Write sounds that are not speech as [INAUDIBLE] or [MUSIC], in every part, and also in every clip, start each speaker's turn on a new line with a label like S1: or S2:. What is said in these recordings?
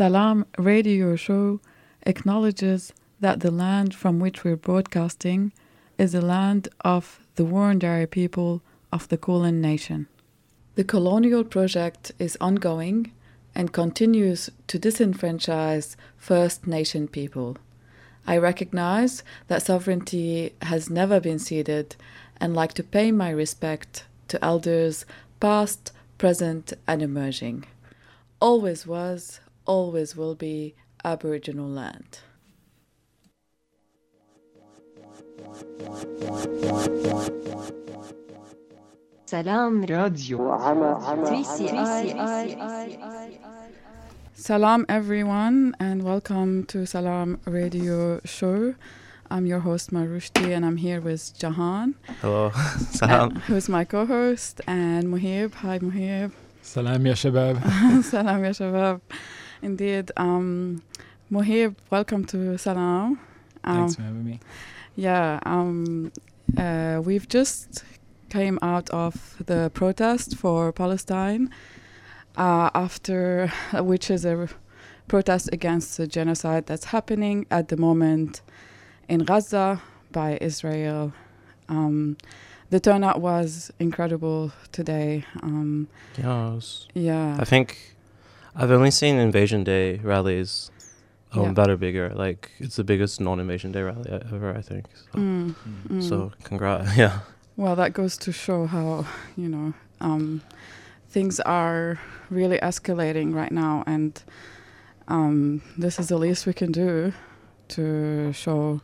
S1: Salam radio show acknowledges that the land from which we're broadcasting is the land of the Wurundjeri people of the Kulin Nation. The colonial project is ongoing and continues to disenfranchise First Nation people. I recognize that sovereignty has never been ceded and like to pay my respect to elders past, present, and emerging. Always was, always will be Aboriginal land.
S2: Salam
S3: Radio.
S1: Salam everyone and welcome to Salam Radio show. I'm your host Marushti and I'm here with Jahan.
S4: Hello. [LAUGHS] Salam.
S1: Uh, who's my co-host and Muhib. Hi Muhib.
S3: Salam ya shabab. [LAUGHS]
S1: Salam ya shabab. Indeed. Um, Muhib, welcome to Salam. Um,
S3: Thanks for having me.
S1: Yeah, um, uh, we've just came out of the protest for Palestine, uh, after [LAUGHS] which is a protest against the genocide that's happening at the moment in Gaza by Israel. Um, the turnout was incredible today. Um,
S4: Yeah, it was-
S1: yeah,
S4: I think I've only seen Invasion Day rallies um,
S1: Yeah.
S4: that are bigger. Like it's the biggest non-Invasion Day rally ever, I think. So,
S1: Mm, mm.
S4: so congrats. [LAUGHS] Yeah.
S1: Well, that goes to show how, you know, um, things are really escalating right now, and um, this is the least we can do to show,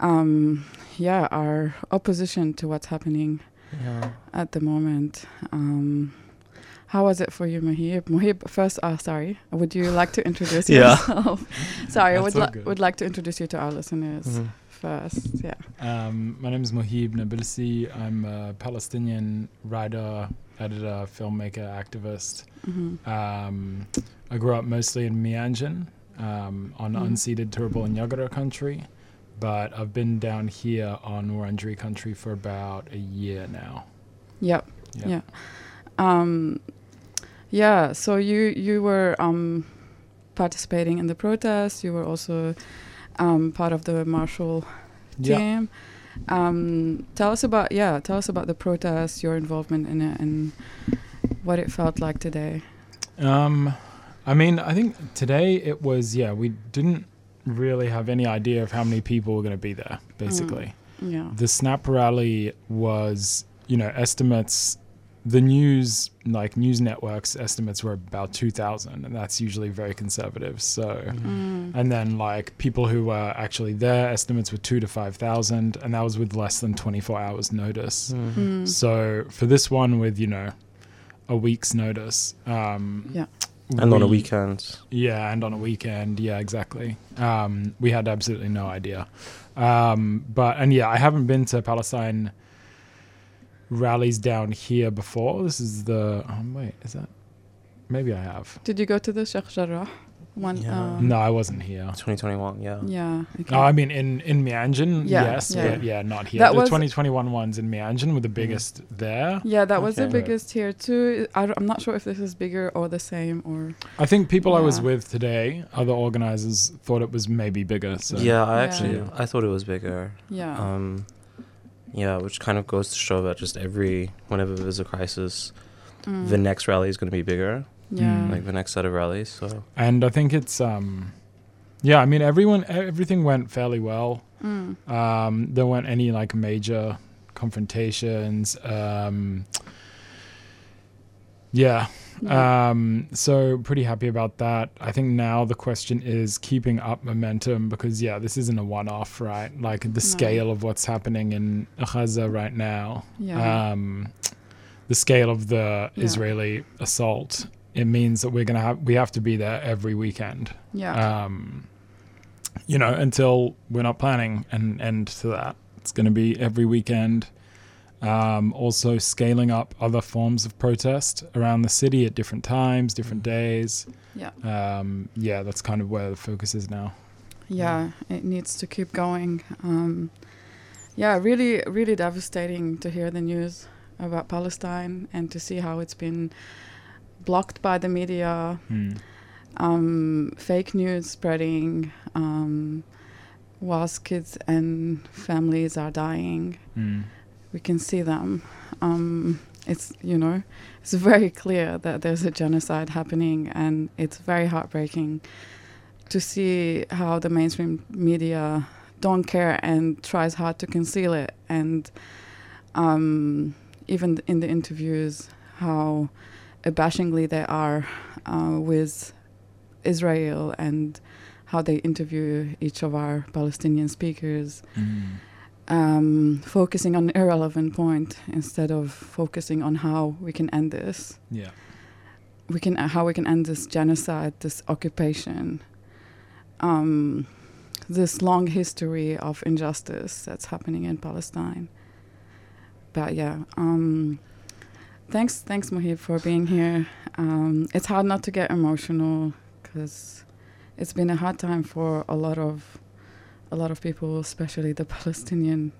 S1: um, yeah, our opposition to what's happening
S4: Yeah.
S1: at the moment. Um, how was it for you, Muhib? Muhib, first, uh, sorry, would you like to introduce [LAUGHS]
S4: Yeah.
S1: yourself? [LAUGHS] sorry, I would,
S3: all
S1: li-
S3: good.
S1: would like to introduce you to our listeners
S4: Mhm.
S1: first. Yeah.
S3: Um, my name is Muhib Nabilsi. I'm a Palestinian writer, editor, filmmaker, activist.
S1: hmm
S3: Um, I grew up mostly in Meanjin um, on
S1: Mhm.
S3: unceded Turrbal and Yagara country, but I've been down here on Wurundjeri country for about a year now.
S1: Yep.
S3: Yeah.
S1: Yeah. Um, yeah. So you you were um, participating in the protest. You were also um, part of the marshal
S3: Yeah.
S1: team. Um, tell us about yeah. Tell us about the protest, your involvement in it, and what it felt like today.
S3: Um, I mean, I think today it was yeah. We didn't really have any idea of how many people were going to be there. Basically,
S1: Yeah.
S3: the Snap rally was you know estimates. The news like news networks estimates were about two thousand, and that's usually very conservative. So.
S1: Mm.
S3: And then, like people who were actually there, estimates were two to five thousand, and that was with less than twenty four hours notice.
S4: Mm.
S1: Mm.
S3: So for this one, with you know a week's notice, um,
S1: Yeah.
S4: And on a weekend.
S3: yeah, and on a weekend, yeah, exactly. Um, we had absolutely no idea, um, but and yeah, I haven't been to Palestine rallies down here before. This is the oh, wait, is that maybe I have?
S1: Did you go to the Sheikh Jarrah one?
S4: Yeah.
S1: um,
S3: No, I wasn't here.
S4: 2021. Yeah.
S1: Yeah. Okay.
S3: Oh, I mean in in Meanjin,
S1: Yeah,
S3: yes,
S1: yeah.
S3: but yeah, not here.
S1: That
S3: the
S1: was-
S3: 2021 ones in Meanjin were the biggest there.
S1: yeah, that was the biggest here too. I, am not sure if this is bigger or the same or.
S3: I think people I was with today, other organizers, thought it was maybe bigger. So
S4: Yeah, I actually
S3: Yeah.
S4: I thought it was bigger.
S1: Yeah.
S4: Um, yeah, which kind of goes to show that just every whenever there's a crisis,
S1: Mm.
S4: the next rally is going to be bigger.
S1: yeah.
S3: Mm.
S4: Like the next set of rallies. So
S3: and I think it's um, yeah. I mean, everyone, everything went fairly well.
S1: Mm.
S3: Um, there weren't any like major confrontations. Um, yeah. Um, so pretty happy about that. I think now the question is keeping up momentum because yeah, this isn't a one-off, right? Like the scale of what's happening in Gaza right now.
S1: yeah.
S3: Um, the scale of the
S1: Yeah.
S3: Israeli assault. It means that we're gonna have we have to be there every weekend.
S1: yeah.
S3: Um, you know, until we're not planning an end to that. It's going to be every weekend. Um, also, scaling up other forms of protest around the city at different times, different days.
S1: yeah.
S3: Um, yeah, that's kind of where the focus is now.
S1: Yeah. It needs to keep going. Um, yeah. Really, really devastating to hear the news about Palestine and to see how it's been blocked by the media.
S3: Hmm.
S1: um, fake news spreading um, whilst kids and families are dying.
S3: Mm.
S1: We can see them. Um, it's you know, it's very clear that there's a genocide happening, and it's very heartbreaking to see how the mainstream media don't care and tries hard to conceal it, and um, even in the interviews, how abashingly they are uh, with Israel and how they interview each of our Palestinian speakers,
S3: Mm.
S1: Um, focusing on irrelevant point instead of focusing on how we can end this.
S3: Yeah.
S1: We can uh, how we can end this genocide, this occupation, um, this long history of injustice that's happening in Palestine. But yeah, um, thanks, thanks, Muhib, for being here. Um, it's hard not to get emotional because it's been a hard time for a lot of a lot of people, especially the [LAUGHS] Palestinian,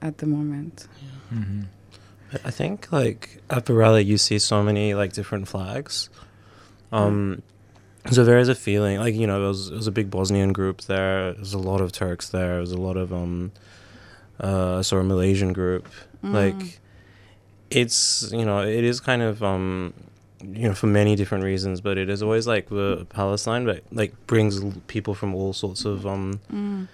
S1: at the moment.
S3: hmm
S4: I- I think like at the rally you see so many like different flags. Um so there is a feeling like you know there was, there was a big Bosnian group there. There's a lot of Turks there. There's a lot of um uh sort of Malaysian group.
S1: Mm.
S4: Like it's you know it is kind of um you know for many different reasons, but it is always like the Palestine, but like brings l- people from all sorts of um
S1: Mm.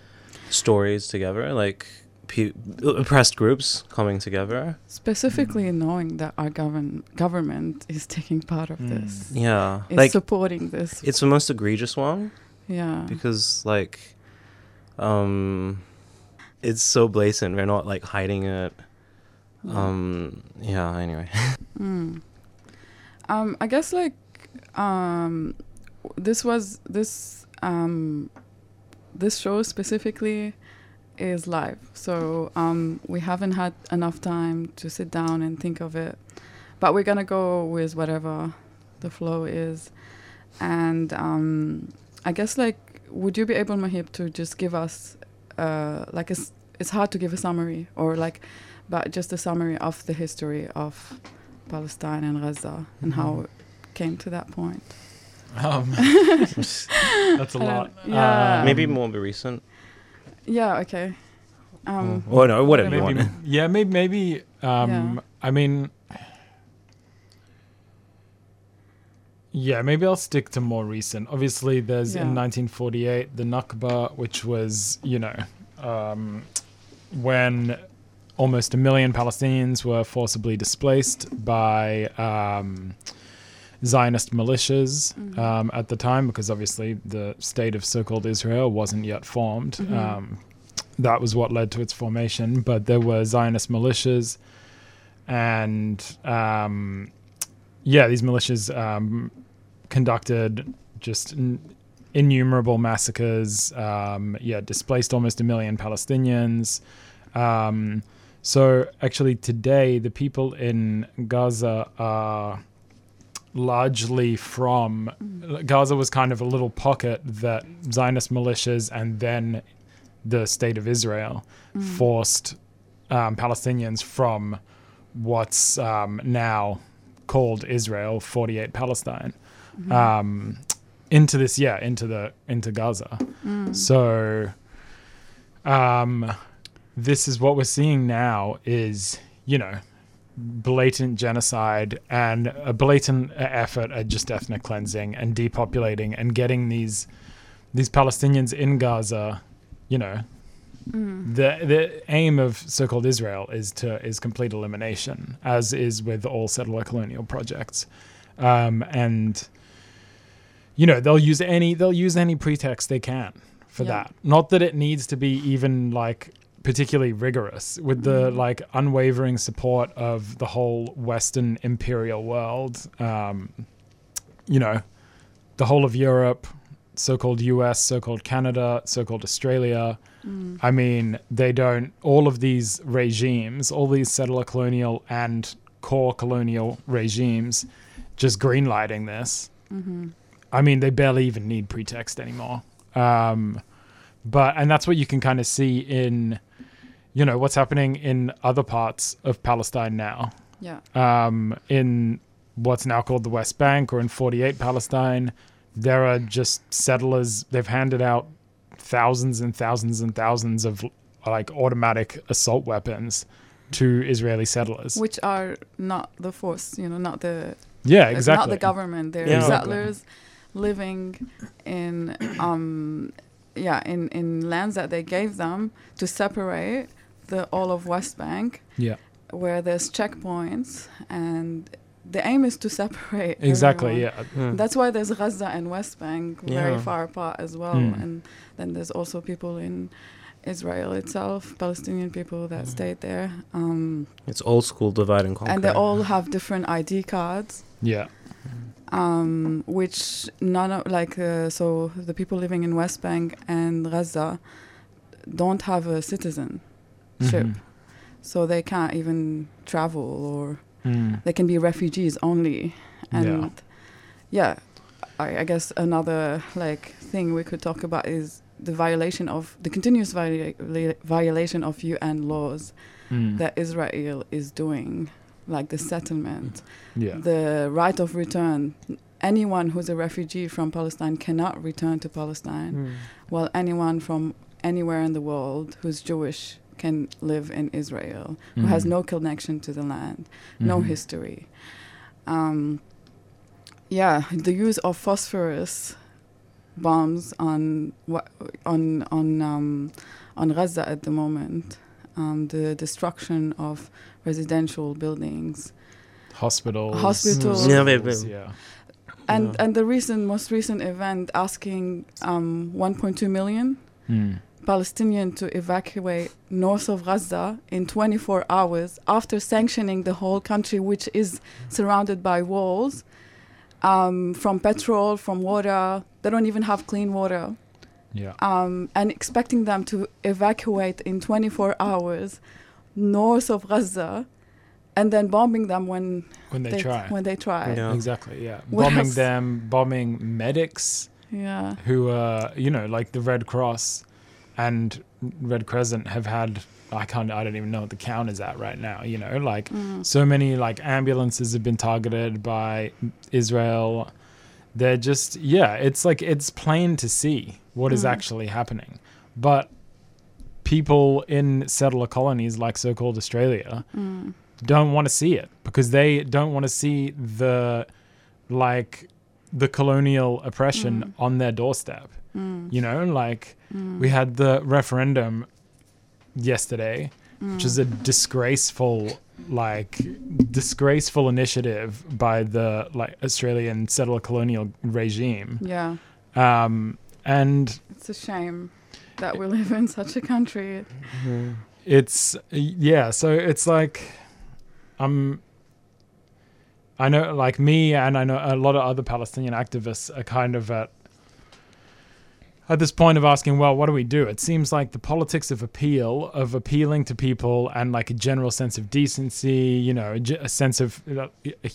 S4: stories together, like pe- oppressed groups coming together.
S1: Specifically, knowing that our govern- government is taking part of
S3: Mm.
S1: this,
S4: Yeah,
S1: is
S4: like
S1: supporting this.
S4: it's the most egregious one
S1: yeah.
S4: because like um it's so blatant we're not like hiding it um yeah anyway [LAUGHS]
S1: Mm. Um, I guess like um, this was this um, this show specifically is live, so um, we haven't had enough time to sit down and think of it, but we're gonna go with whatever the flow is, and um, I guess like would you be able, Muhib, to just give us uh, like it's it's hard to give a summary or like, but just a summary of the history of Palestine and Gaza and how it came to that point.
S3: Um, [LAUGHS] that's a
S1: don't-
S3: lot.
S1: yeah.
S3: Um,
S4: maybe more of a recent
S1: Yeah. Okay. Um,
S4: oh no whatever you want
S3: yeah, maybe, maybe. Um,
S1: Yeah.
S3: I mean, yeah, maybe I'll stick to more recent. Obviously, there's in 1948 the Nakba, which was, you know, um, when almost a million Palestinians were forcibly displaced by um, Zionist militias
S1: Mhm.
S3: um, at the time, because obviously the state of so-called Israel wasn't yet formed.
S1: Mhm.
S3: Um, that was what led to its formation. But there were Zionist militias, and um, yeah, these militias um, conducted just n- innumerable massacres. Um, yeah, displaced almost a million Palestinians. Um, so actually, today the people in Gaza are largely from Gaza was kind of a little pocket that Zionist militias and then the state of Israel
S1: mm,
S3: forced um, Palestinians from what's um, now called Israel, 48 Palestine,
S1: mhm,
S3: um, into this, yeah, into the into Gaza.
S1: mm,
S3: So, um, this is what we're seeing now is, you know, blatant genocide and a blatant effort at just ethnic cleansing and depopulating and getting these these Palestinians in Gaza, you know,
S1: mm,
S3: the the aim of so-called Israel is to is complete elimination, as is with all settler colonial projects, um, and you know they'll use any they'll use any pretext they can for
S1: Yeah.
S3: that. Not that it needs to be even like particularly rigorous with the
S1: Mhm.
S3: like unwavering support of the whole Western imperial world. Um, you know, the whole of Europe, so-called U.S., so-called Canada, so-called Australia.
S1: mm,
S3: I mean, they don't, all of these regimes, all these settler colonial and core colonial regimes, just greenlighting this.
S1: mhm,
S3: I mean, they barely even need pretext anymore. Um, but, and that's what you can kind of see in, you know, what's happening in other parts of Palestine now.
S1: yeah.
S3: Um, in what's now called the West Bank or in 48 Palestine, there are just settlers. They've handed out thousands and thousands and thousands of like automatic assault weapons to Israeli settlers.
S1: which are not the force, you know, not the
S3: yeah, exactly.
S1: not the government. They're
S4: Yeah.
S1: settlers living in um yeah in in lands that they gave them to separate the all of West Bank
S3: Yeah,
S1: where there's checkpoints and the aim is to [LAUGHS] separate
S3: exactly.
S1: everyone.
S3: Yeah,
S4: Hmm.
S1: That's why there's Gaza and West Bank very
S4: Yeah.
S1: far apart as well,
S3: Mm.
S1: and then there's also people in Israel itself, Palestinian people that
S4: Mm.
S1: stayed there, um,
S4: It's old school divide and conquer.
S1: and they all have different ID cards,
S3: yeah,
S1: um, which none of like uh, so the people living in West Bank and Gaza don't have a
S3: Mhm.
S1: so they can't even travel or
S3: Mm.
S1: they can be refugees only and yeah, I, I guess another like thing we could talk about is the violation of the continuous viola- violation of UN laws
S3: Mm.
S1: that Israel is doing like the settlement
S3: yeah,
S1: the right of return anyone who's a refugee from Palestine cannot return to Palestine
S4: Hmm.
S1: while anyone from anywhere in the world who's Jewish can live in Israel who has
S3: Mhm.
S1: no connection to the land no
S3: Mhm.
S1: history. Um, yeah, the use of phosphorus bombs on wa- on on um, on Gaza at the moment, um, the destruction of residential buildings,
S3: hospitals,
S1: Hospitals.
S4: Yeah,
S3: schools, yeah,
S1: and
S4: Yeah.
S1: and the recent most recent event asking um, 1.2 million
S3: Mm.
S1: Palestinian to evacuate north of Gaza in 24 hours after sanctioning the whole country, which is surrounded by walls, um, from petrol, from water. They don't even have clean water.
S3: yeah,
S1: Um, and expecting them to evacuate in 24 hours north of Gaza and then bombing them when
S3: when they, try.
S1: When they try.
S4: Yeah.
S3: Exactly, yeah.
S1: What
S3: bombing
S1: else?
S3: them, bombing medics
S1: Yeah.
S3: who are, you know, like the Red Cross and Red Crescent have had, I can't, I don't even know what the count is at right now, you know, like
S1: Mm.
S3: so many like ambulances have been targeted by Israel. They're just, yeah, it's like, it's plain to see what is
S1: Mm.
S3: actually happening. But people in settler colonies like so called Australia,
S1: Mm.
S3: don't want to see it because they don't want to see the like the colonial oppression
S1: Mm.
S3: on their doorstep
S1: Mm.
S3: you know like
S1: Mm.
S3: we had the referendum yesterday which is a
S1: Mm.
S3: disgraceful like disgraceful initiative by the like australian settler colonial regime
S1: Yeah.
S3: um and
S1: It's a shame that we live in such a country.
S3: It's yeah so it's like i'm i know like me and i know a lot of other palestinian activists are kind of at at this point of asking well what do we do it seems like the politics of appeal of appealing to people and like a general sense of decency you know a, a sense of a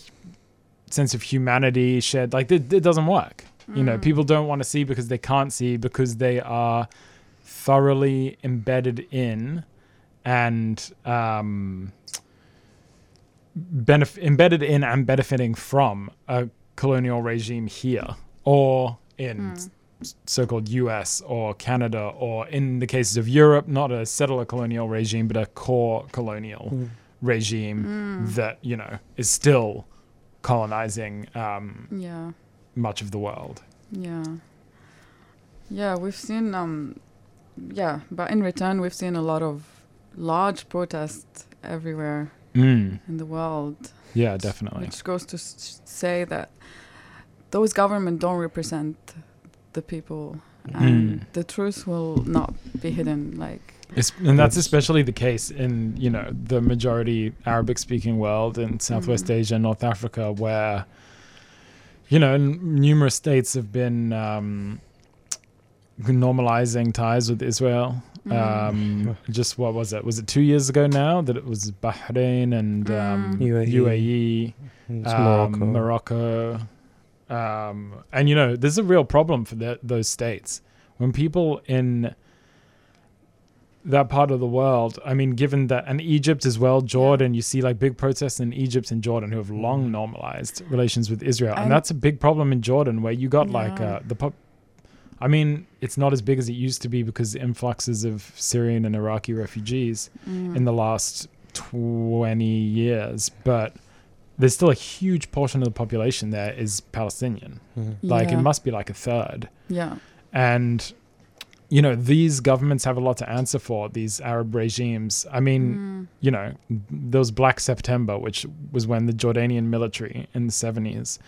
S3: sense of humanity shared like it, it doesn't work you know
S1: Mm.
S3: people don't want to see because they can't see because they are thoroughly embedded in and um, benef- embedded in and benefiting from a colonial regime here or in
S1: Mm.
S3: S- so-called US or Canada or in the cases of Europe not a settler colonial regime but a core colonial
S4: Hmm.
S3: regime
S1: Mm.
S3: that you know is still colonizing um,
S1: Yeah.
S3: much of the world
S1: Yeah. Yeah, we've seen um yeah, but in return we've seen a lot of large protests everywhere
S3: mm.
S1: in the world,
S3: yeah definitely
S1: which goes to s- say that those government don't represent the people and
S3: Mm.
S1: the truth will not be hidden like
S3: It's, and that's
S4: That's-
S3: especially the case in you know the majority Arabic speaking world in Southwest
S1: Mm.
S3: Asia, North Africa, where you know n- numerous states have been um, normalizing ties with Israel.
S1: Mm.
S3: Um, [LAUGHS] just what was it? Was it two years ago now that it was Bahrain and um,
S1: Mm.
S4: UAE.
S3: UAE, um,
S4: Morocco.
S3: Morocco. Um, and you know, there's a real problem for the, those states when people in that part of the world. I mean, given that, and Egypt as well, Jordan, you see like big protests in Egypt and Jordan who have long normalized relations with Israel. And,
S1: And-
S3: that's a big problem in Jordan where you got like uh, the pop. I mean, it's not as big as it used to be because the influxes of Syrian and Iraqi refugees
S1: Mm.
S3: in the last 20 years, but there's still a huge portion of the population there is Palestinian.
S4: Mhm.
S3: Like
S1: yeah.
S3: it must be like a third.
S1: Yeah.
S3: And you know, these governments have a lot to answer for, these Arab regimes. I mean,
S1: Mm.
S3: you know, there was Black September, which was when the Jordanian military in the 70s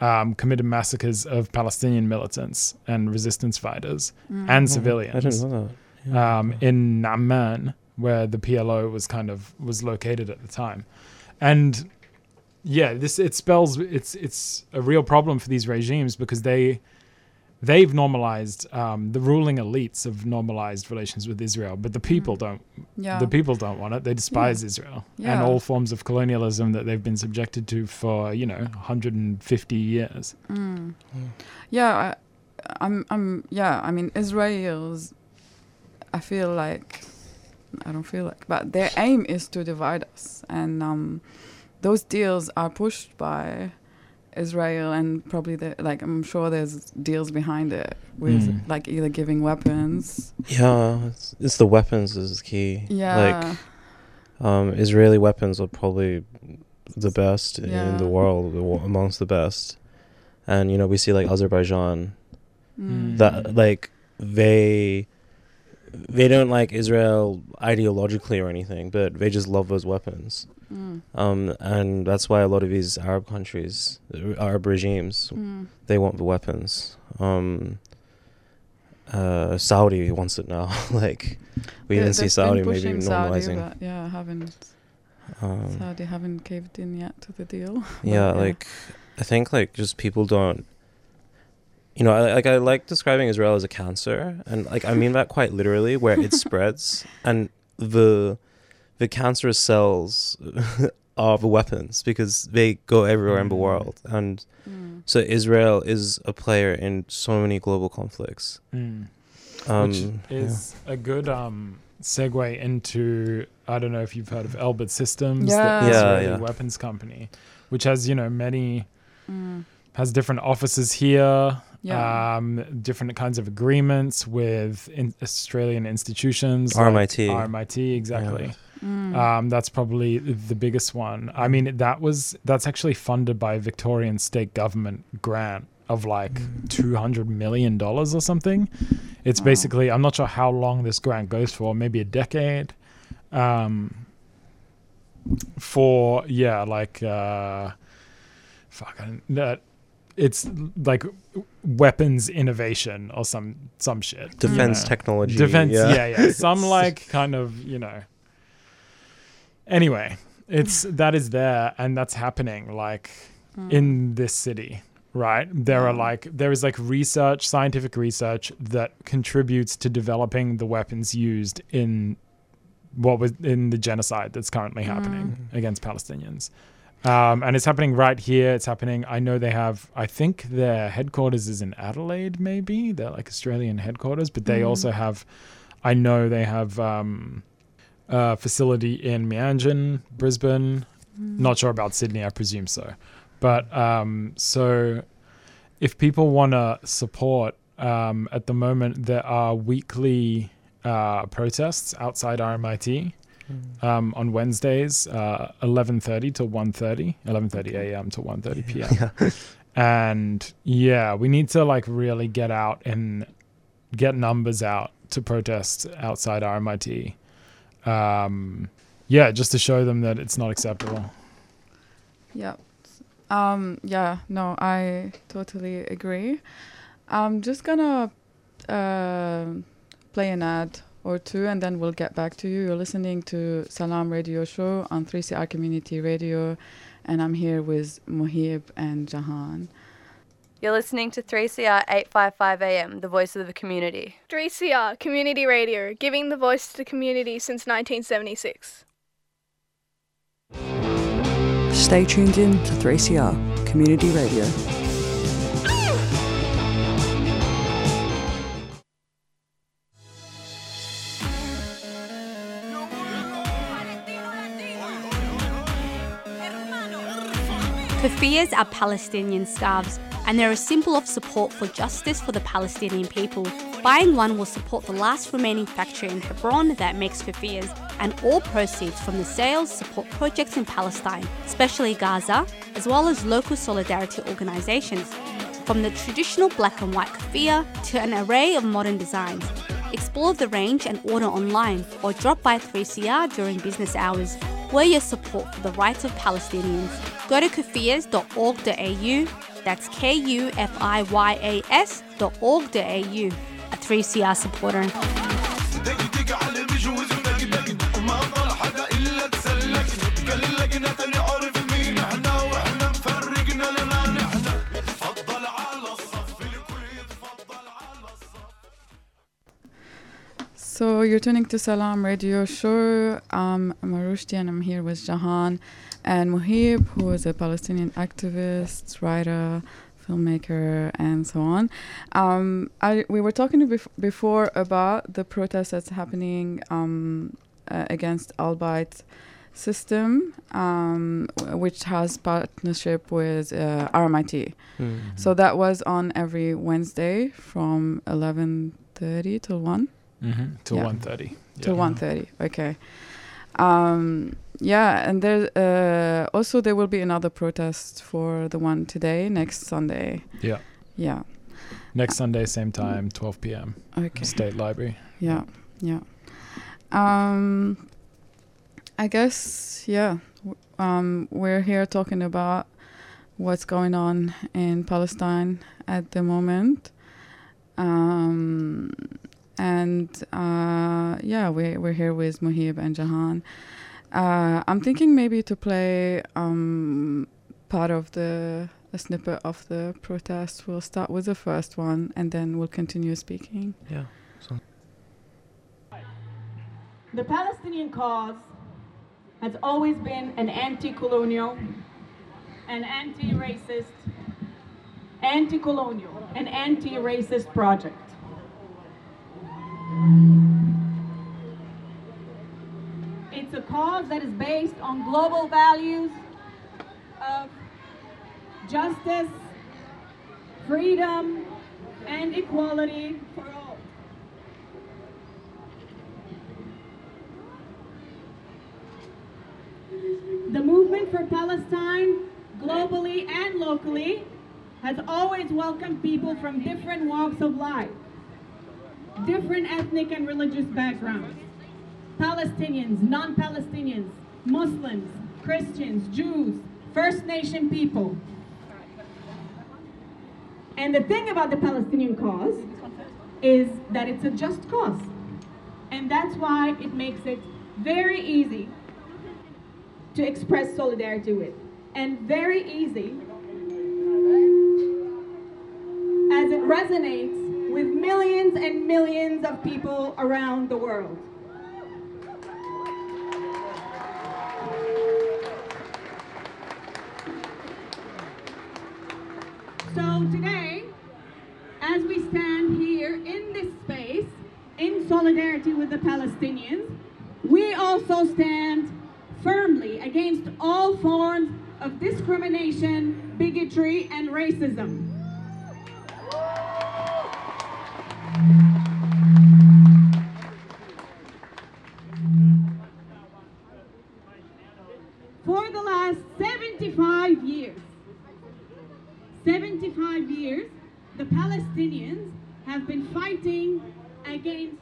S3: um, committed massacres of Palestinian militants and resistance fighters
S1: Mm.
S3: and
S4: Oh,
S3: civilians
S4: I didn't know that. Yeah.
S3: um, in Amman, where the PLO was kind of was located at the time, and yeah, this it spells it's it's a real problem for these regimes because they they've normalized um, the ruling elites have normalized relations with Israel, but the people
S1: Mm.
S3: don't.
S1: Yeah.
S3: The people don't want it. They despise Israel and all forms of colonialism that they've been subjected to for you know 150 years.
S1: Mm. Yeah, I, I'm. I'm. Yeah, I mean, Israel's. I feel like, I don't feel like, but their aim is to divide us, and um, those deals are pushed by Israel, and probably the like. I'm sure there's deals behind it with
S3: Mm.
S1: like either giving weapons.
S4: Yeah, it's, it's the weapons is key.
S1: Yeah.
S4: Like um, Israeli weapons are probably the best in the world, amongst the best. And you know, we see like Azerbaijan
S1: Mm.
S4: that like they they don't like Israel ideologically or anything, but they just love those weapons.
S1: Mm.
S4: Um, and that's why a lot of these Arab countries, Arab regimes,
S1: Mm.
S4: they want the weapons. Um, uh, Saudi wants it now. [LAUGHS] like we
S1: They-
S4: even see Saudi maybe
S1: Saudi,
S4: normalizing.
S1: but yeah, haven't
S4: Um,
S1: Saudi haven't caved in yet to the deal.
S4: yeah, [LAUGHS]
S1: But,
S4: like I think like just people don't. You know, I, like I like describing Israel as a cancer, and like I mean that quite literally, where it [LAUGHS] spreads, and the the cancerous cells [LAUGHS] are the weapons because they go everywhere in the
S3: Mm.
S4: world, and
S1: Mm.
S4: so Israel is a player in so many global conflicts.
S3: Mm.
S4: Um,
S3: which
S4: yeah.
S3: is a good um, segue into I don't know if you've heard of Elbit Systems,
S1: Yeah.
S3: the
S1: Yeah,
S3: Israeli
S4: yeah.
S3: weapons company, which has you know many
S1: Mm.
S3: has different offices here,
S1: Yeah.
S3: um, different kinds of agreements with in Australian institutions, like
S4: RMIT.
S3: RMIT, exactly.
S1: Mm.
S3: Um, that's probably the biggest one. I mean, that was that's actually funded by a Victorian state government grant of like two hundred million dollars or something. It's
S1: Wow.
S3: basically I'm not sure how long this grant goes for, maybe a decade. Um, for yeah, like uh, fuck, I that it's like weapons innovation or some some shit. you
S4: defense
S3: know?
S4: technology.
S3: defense
S4: yeah.
S3: yeah yeah, [LAUGHS] some like kind of you know anyway it's that is there and that's happening like
S1: Mm.
S3: in this city right there are like there is like research scientific research that contributes to developing the weapons used in what was in the genocide that's currently happening against palestinians um, and it's happening right here it's happening i know they have i think their headquarters is in adelaide maybe they're like australian headquarters but they
S1: Mm.
S3: also have i know they have um, a facility in Meanjin, brisbane
S1: Mm.
S3: not sure about Sydney, I presume so. But um, so if people want to support, um, at the moment there are weekly uh, protests outside RMIT um, on Wednesdays, uh, 11.30 till 1.30, 11.30 a.m. to 1.30 p.m. [LAUGHS]
S4: Yeah.
S3: And yeah, we need to like really get out and get numbers out to protest outside RMIT. Um, yeah, just to show them that it's not acceptable.
S1: Yeah. Um, yeah, no, I totally agree. I'm just gonna uh, play an ad or two and then we'll get back to you. You're listening to Salam Radio Show on 3CR Community Radio, and I'm here with Muhib and Jahan.
S5: You're listening to 3CR 855 AM, the voice of the community.
S6: 3CR Community Radio, giving the voice to the community since 1976.
S7: Stay tuned in to 3CR Community Radio.
S8: Kufiyas are Palestinian scarves, and they're a symbol of support for justice for the Palestinian people. Buying one will support the last remaining factory in Hebron that makes kufiyas, and all proceeds from the sales support projects in Palestine, especially Gaza, as well as local solidarity organizations. From the traditional black and white kufiya to an array of modern designs. Explore the range and order online or drop by 3CR during business hours. We're your support for the rights of Palestinians. Go to kufiyas.org.au, that's K U F I Y A S.org.au, a 3CR supporter.
S1: You're tuning to Salam Radio Show. I'm Marushti and I'm here with Jahan and Muhib, who is a Palestinian activist, writer, filmmaker, and so on. Um, I, we were talking bef- before about the protest that's happening um, uh, against Elbit system, um, w- which has partnership with uh, RMIT.
S4: Mhm.
S1: So that was on every Wednesday from 11.30 till 1
S3: Mm-hmm. Till
S1: Yeah.
S3: 1.30.
S1: till
S3: Yeah.
S1: one thirty. Okay. Um, yeah, and there uh, also there will be another protest for the one today, next Sunday.
S3: Yeah.
S1: Yeah.
S3: Next Sunday, same time, 12 p.m.
S1: Okay.
S3: State Library.
S1: Yeah. Yeah. Um, I guess yeah. w- Um, we're here talking about what's going on in Palestine at the moment. Um, and uh, yeah, we, we're here with Muhib and Jahan. Uh, I'm thinking maybe to play um, part of the a snippet of the protest. We'll start with the first one, and then we'll continue speaking.
S4: Yeah.
S9: The Palestinian cause has always been an anti colonial, an anti racist, anti colonial, an anti racist project. It's a cause that is based on global values of justice, freedom, and equality for all. The movement for Palestine, globally and locally, has always welcomed people from different walks of life, different ethnic and religious backgrounds. Palestinians, non Palestinians, Muslims, Christians, Jews, First Nation people. And the thing about the Palestinian cause is that it's a just cause. And that's why it makes it very easy to express solidarity with. And very easy as it resonates and millions of people around the world. So today, as we stand here in this space in solidarity with the Palestinians, we also stand firmly against all forms of discrimination, bigotry, and racism. For the last 75 years, 75 years, the Palestinians have been fighting against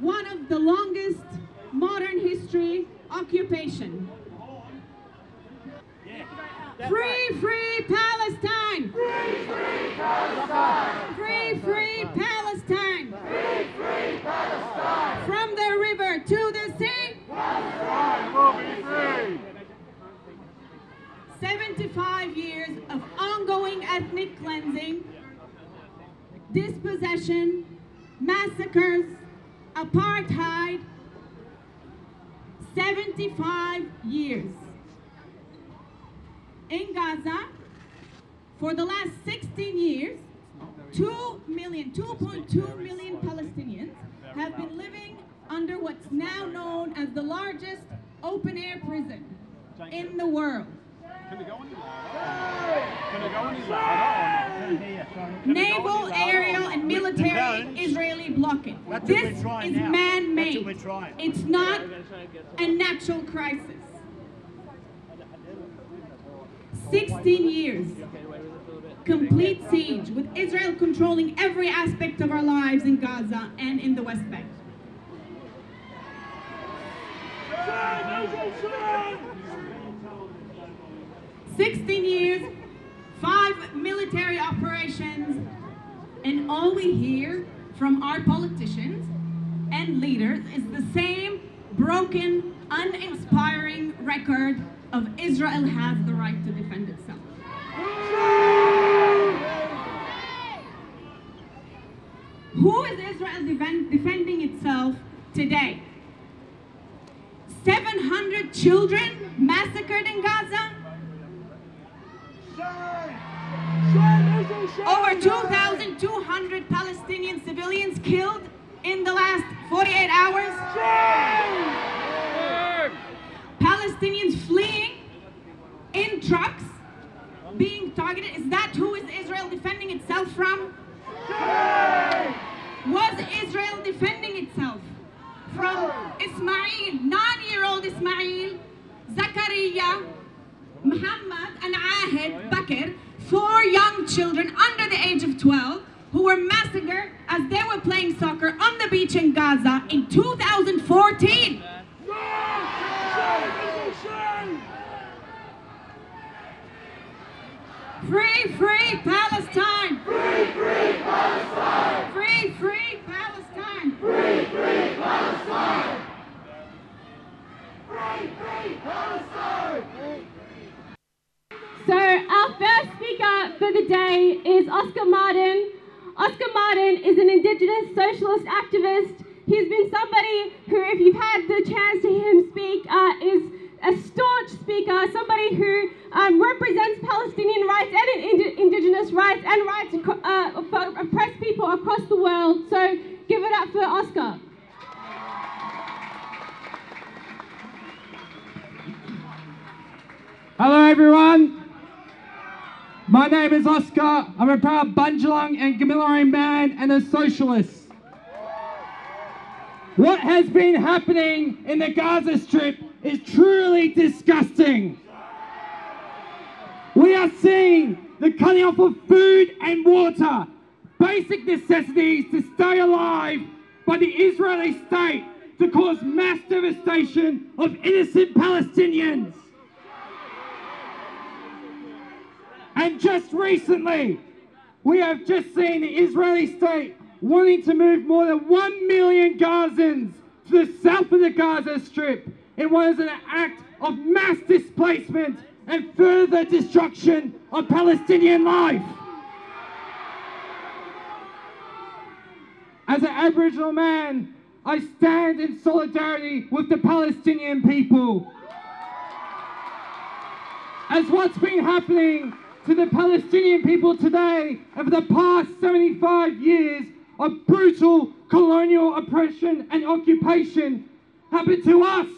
S9: one of the longest modern history occupation. Free, free Palestine! Free, free Palestine! Free, free Palestine! Free, free Palestine! From the river to the sea! Palestine will be free! 75 years of ongoing ethnic cleansing, dispossession, massacres, apartheid. 75 years. In Gaza, for the last 16 years, 2 million, 2.2 million Palestinians have been living under what's now known as the largest open air prison in the world. Naval, aerial, and military Israeli blocking. This is man-made. It's not a natural crisis. 16 years. Complete siege with Israel controlling every aspect of our lives in Gaza and in the West Bank. Sixteen years, five military operations, and all we hear from our politicians and leaders is the same broken, uninspiring record of Israel has the right to defend itself. Who is Israel defend, defending itself today? 700 children massacred in Gaza? Over 2,200 Palestinian civilians killed in the last 48 hours? Palestinians fleeing in trucks, being targeted. Is that who is Israel defending itself from? Was Israel defending itself from Ismail, nine-year-old Ismail, Zakaria, Muhammad, and Ahid Bakr, four young children under the age of 12 who were massacred as they were playing soccer on the beach in Gaza in 2014. Free, free Palestine! Free, free Palestine! Free, free Palestine! Free, free Palestine! Free, free Palestine!
S10: So our first speaker for the day is Oscar Martin. Oscar Martin is an Indigenous socialist activist. He's been somebody who, if you've had the chance to hear him speak, uh, is a staunch speaker, somebody who um, represents Palestinian rights and ind- Indigenous rights and rights uh, for oppressed people across the world. So give it up for Oscar.
S11: Hello, everyone. My name is Oscar. I'm a proud Bundjalung and Gamilaroi man and a socialist. What has been happening in the Gaza Strip is truly disgusting. We are seeing the cutting off of food and water, basic necessities to stay alive by the Israeli state to cause mass devastation of innocent Palestinians. And just recently, we have just seen the Israeli state wanting to move more than 1 million Gazans to the south of the Gaza Strip in was an act of mass displacement and further destruction of Palestinian life. As an Aboriginal man, I stand in solidarity with the Palestinian people. As what's been happening to the Palestinian people today over the past 75 years of brutal colonial oppression and occupation happened to us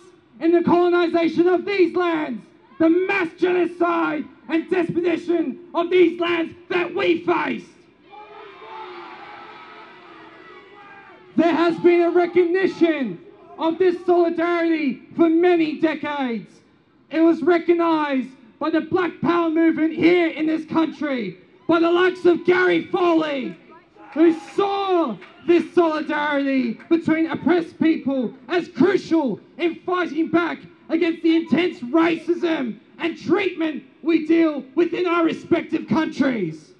S11: in the colonization of these lands, the mass genocide and despotism of these lands that we faced. There has been a recognition of this solidarity for many decades. It was recognized by the Black Power movement here in this country, by the likes of Gary Foley, who saw this solidarity between oppressed people as crucial in fighting back against the intense racism and treatment we deal within our respective countries.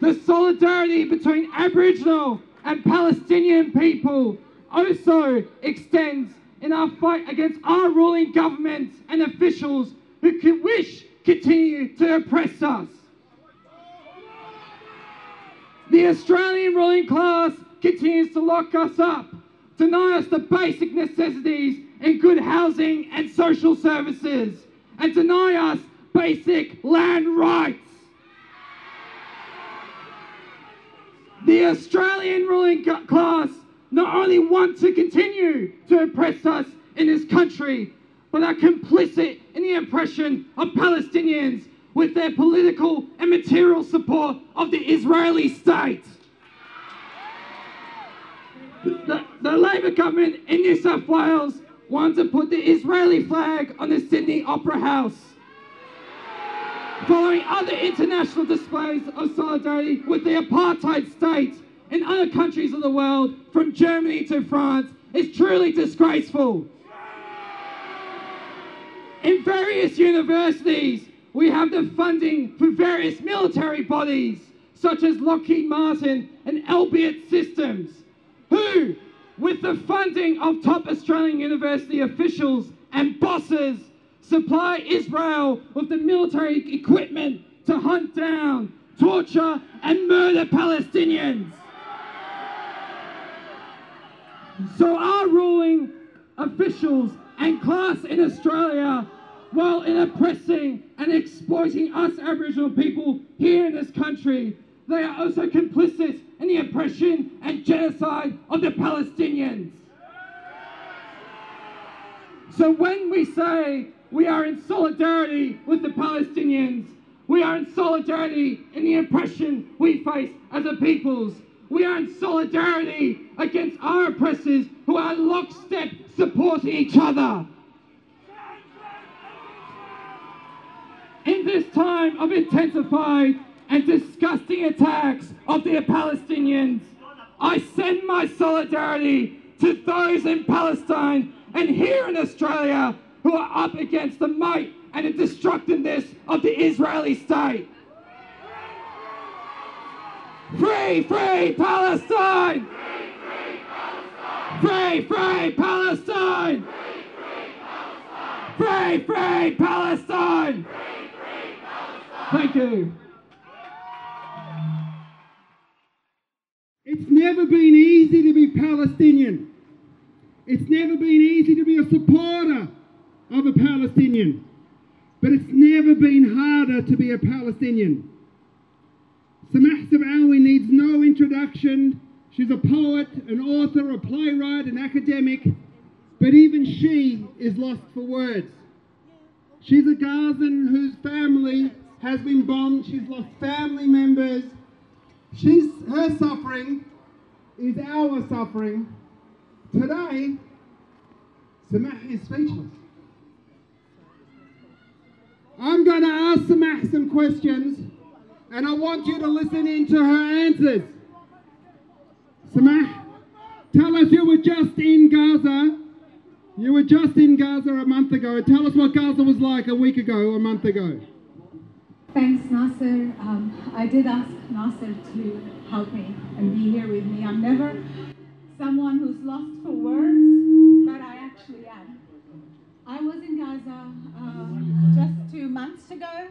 S11: The solidarity between Aboriginal and Palestinian people also extends in our fight against our ruling governments and officials who wish continue to oppress us. The Australian ruling class continues to lock us up, deny us the basic necessities in good housing and social services, and deny us basic land rights. The Australian ruling class not only want to continue to oppress us in this country, but are complicit in the oppression of Palestinians with their political and material support of the Israeli state. The, the Labour government in New South Wales wants to put the Israeli flag on the Sydney Opera House. Following other international displays of solidarity with the apartheid state in other countries of the world, from Germany to France, is truly disgraceful. In various universities, we have the funding for various military bodies, such as Lockheed Martin and Elbit Systems, who, with the funding of top Australian university officials and bosses, supply Israel with the military equipment to hunt down, torture, and murder Palestinians. So our ruling officials and class in Australia, while in oppressing and exploiting us Aboriginal people here in this country, they are also complicit in the oppression and genocide of the Palestinians. So when we say we are in solidarity with the Palestinians, we are in solidarity in the oppression we face as a peoples. We are in solidarity against our oppressors who are lockstep supporting each other. In this time of intensified and disgusting attacks of the Palestinians, I send my solidarity to those in Palestine and here in Australia who are up against the might and the destructiveness of the Israeli state. Free, free Palestine! Free, free Palestine! Free, free Palestine! Thank you.
S12: It's never been easy to be Palestinian. It's never been easy to be a supporter of a Palestinian. But it's never been harder to be a Palestinian. Samah Sabawi needs no introduction. She's a poet, an author, a playwright, an academic, but even she is lost for words. She's a Gazan whose family has been bombed. She's lost family members. She's her suffering is our suffering. Today, Samah is speechless. I'm going to ask Samah some questions, and I want you to listen in to her answers. Samah, tell us you were just in Gaza. You were just in Gaza a month ago. Tell us what Gaza was like a week ago, a month ago.
S13: Thanks, Nasser. Um, I did ask Nasser to help me and be here with me. I'm never someone who's lost for words, but I actually am. I was in Gaza uh, just two months ago,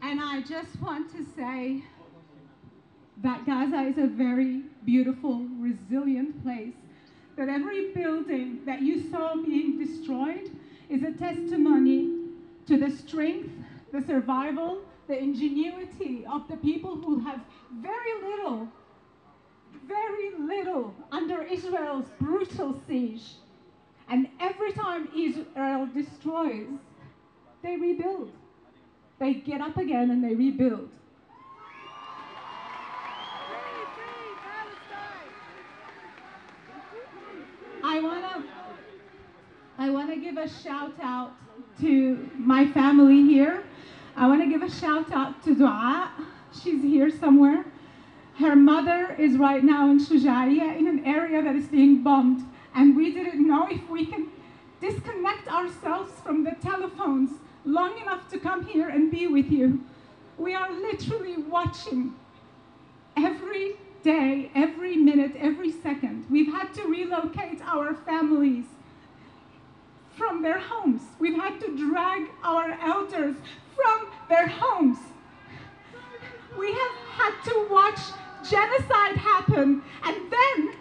S13: and I just want to say that Gaza is a very beautiful, resilient place. That every building that you saw being destroyed is a testimony to the strength, the survival, the ingenuity of the people who have very little, very little under Israel's brutal siege. And every time Israel destroys, they rebuild. They get up again and they rebuild. I want to I want to give a shout out to my family here. I want to give a shout out to Dua. She's here somewhere. Her mother is right now in Shujaia in an area that is being bombed. And we didn't know if we can disconnect ourselves from the telephones long enough to come here and be with you. We are literally watching every day, every minute, every second. We've had to relocate our families from their homes. We've had to drag our elders from their homes. We have had to watch genocide happen, and then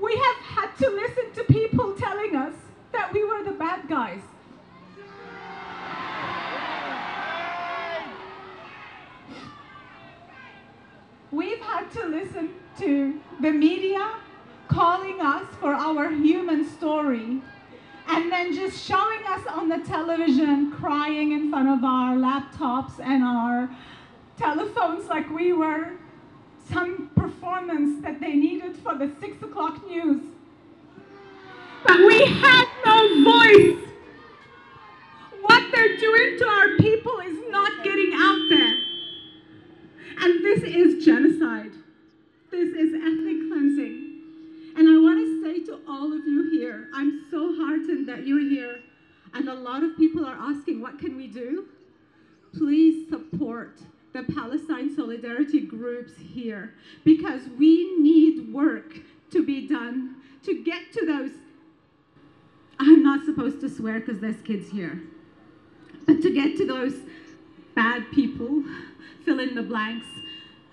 S13: we have had to listen to people telling us that we were the bad guys. We've had to listen to the media calling us for our human story and then just showing us on the television crying in front of our laptops and our telephones like we were some performance that they needed for the six o'clock news. But we had no voice. What they're doing to our people is not getting out there. And this is genocide. This is ethnic cleansing. And I want to say to all of you here, I'm so heartened that you're here. And a lot of people are asking, what can we do? Please support the Palestine solidarity groups here because we need work to be done to get to those. I'm not supposed to swear because there's kids here, but to get to those bad people, fill in the blanks,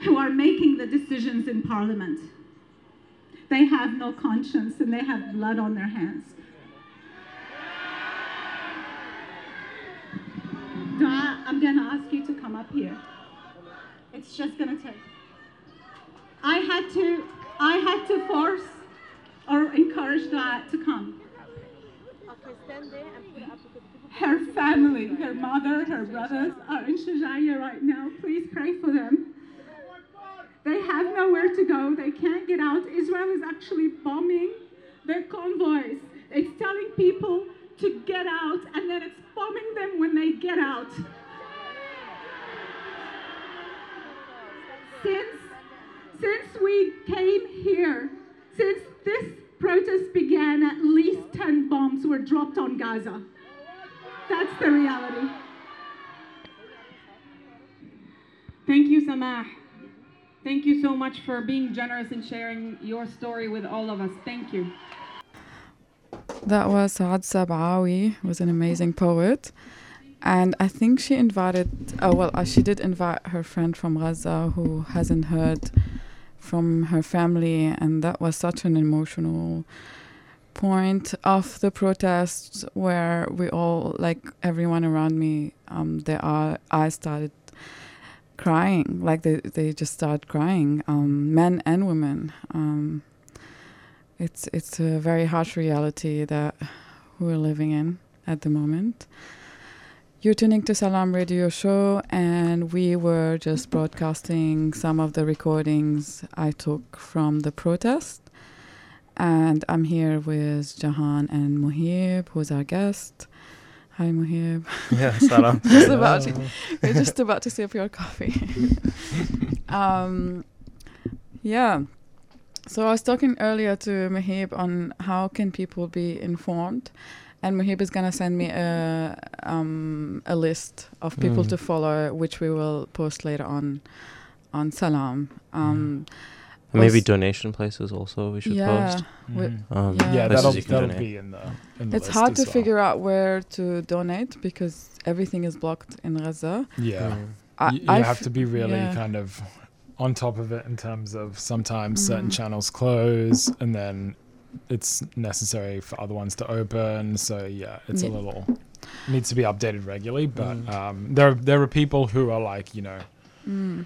S13: who are making the decisions in Parliament. They have no conscience and they have blood on their hands. Dua, I'm going to ask you to come up here. It's just going to take. I had to, I had to force or encourage Dua to come. Her family, her mother, her brothers are in Shajaya right now. Please pray for them. They have to go. They can't get out. Israel is actually bombing their convoys. It's telling people to get out, and then it's bombing them when they get out. Since, since we came here, since this protest began, at least 10 bombs were dropped on Gaza. That's the reality.
S14: Thank you, Samah. Thank you so much for being generous and sharing your story with all of us. Thank you.
S1: That was Saad Sabawi, was an amazing poet. And I think she invited, oh, well, uh, she did invite her friend from Gaza who hasn't heard from her family. And that was such an emotional point of the protests where we all, like everyone around me, um, their eyes started crying. Like they, they just start crying, um, men and women. Um, it's it's a very harsh reality that we're living in at the moment. You're tuning to Salam Radio Show, and we were just broadcasting some of the recordings I took from the protest. And I'm here with Jahan and Muhib, who's our guest. Hi, Muhib. [LAUGHS]
S4: Yeah, salam. [LAUGHS]
S1: just about to, [LAUGHS] we're just about to sip your coffee. um, yeah. So I was talking earlier to Muhib on how can people be informed, and Muhib is gonna send me a um, a list of people
S4: Mm.
S1: to follow, which we will post later on on Salam. Um,
S4: And maybe donation places also we should
S1: yeah,
S4: post.
S1: we-
S4: Um,
S1: yeah.
S3: Yeah, that'll, that'll
S4: donate.
S3: be in the, in the
S1: It's
S3: list
S1: hard
S3: as
S1: to
S3: well.
S1: figure out where to donate because everything is blocked in Gaza.
S3: Yeah.
S4: Mm.
S1: I-
S3: you, you
S1: I
S3: have
S1: f-
S3: to be really
S1: yeah.
S3: kind of on top of it in terms of sometimes certain
S1: Mhm.
S3: channels close and then it's necessary for other ones to open. So yeah, it's a
S1: Yeah.
S3: little needs to be updated regularly. But
S4: Mm.
S3: um, there there are people who are like you know
S1: Mm.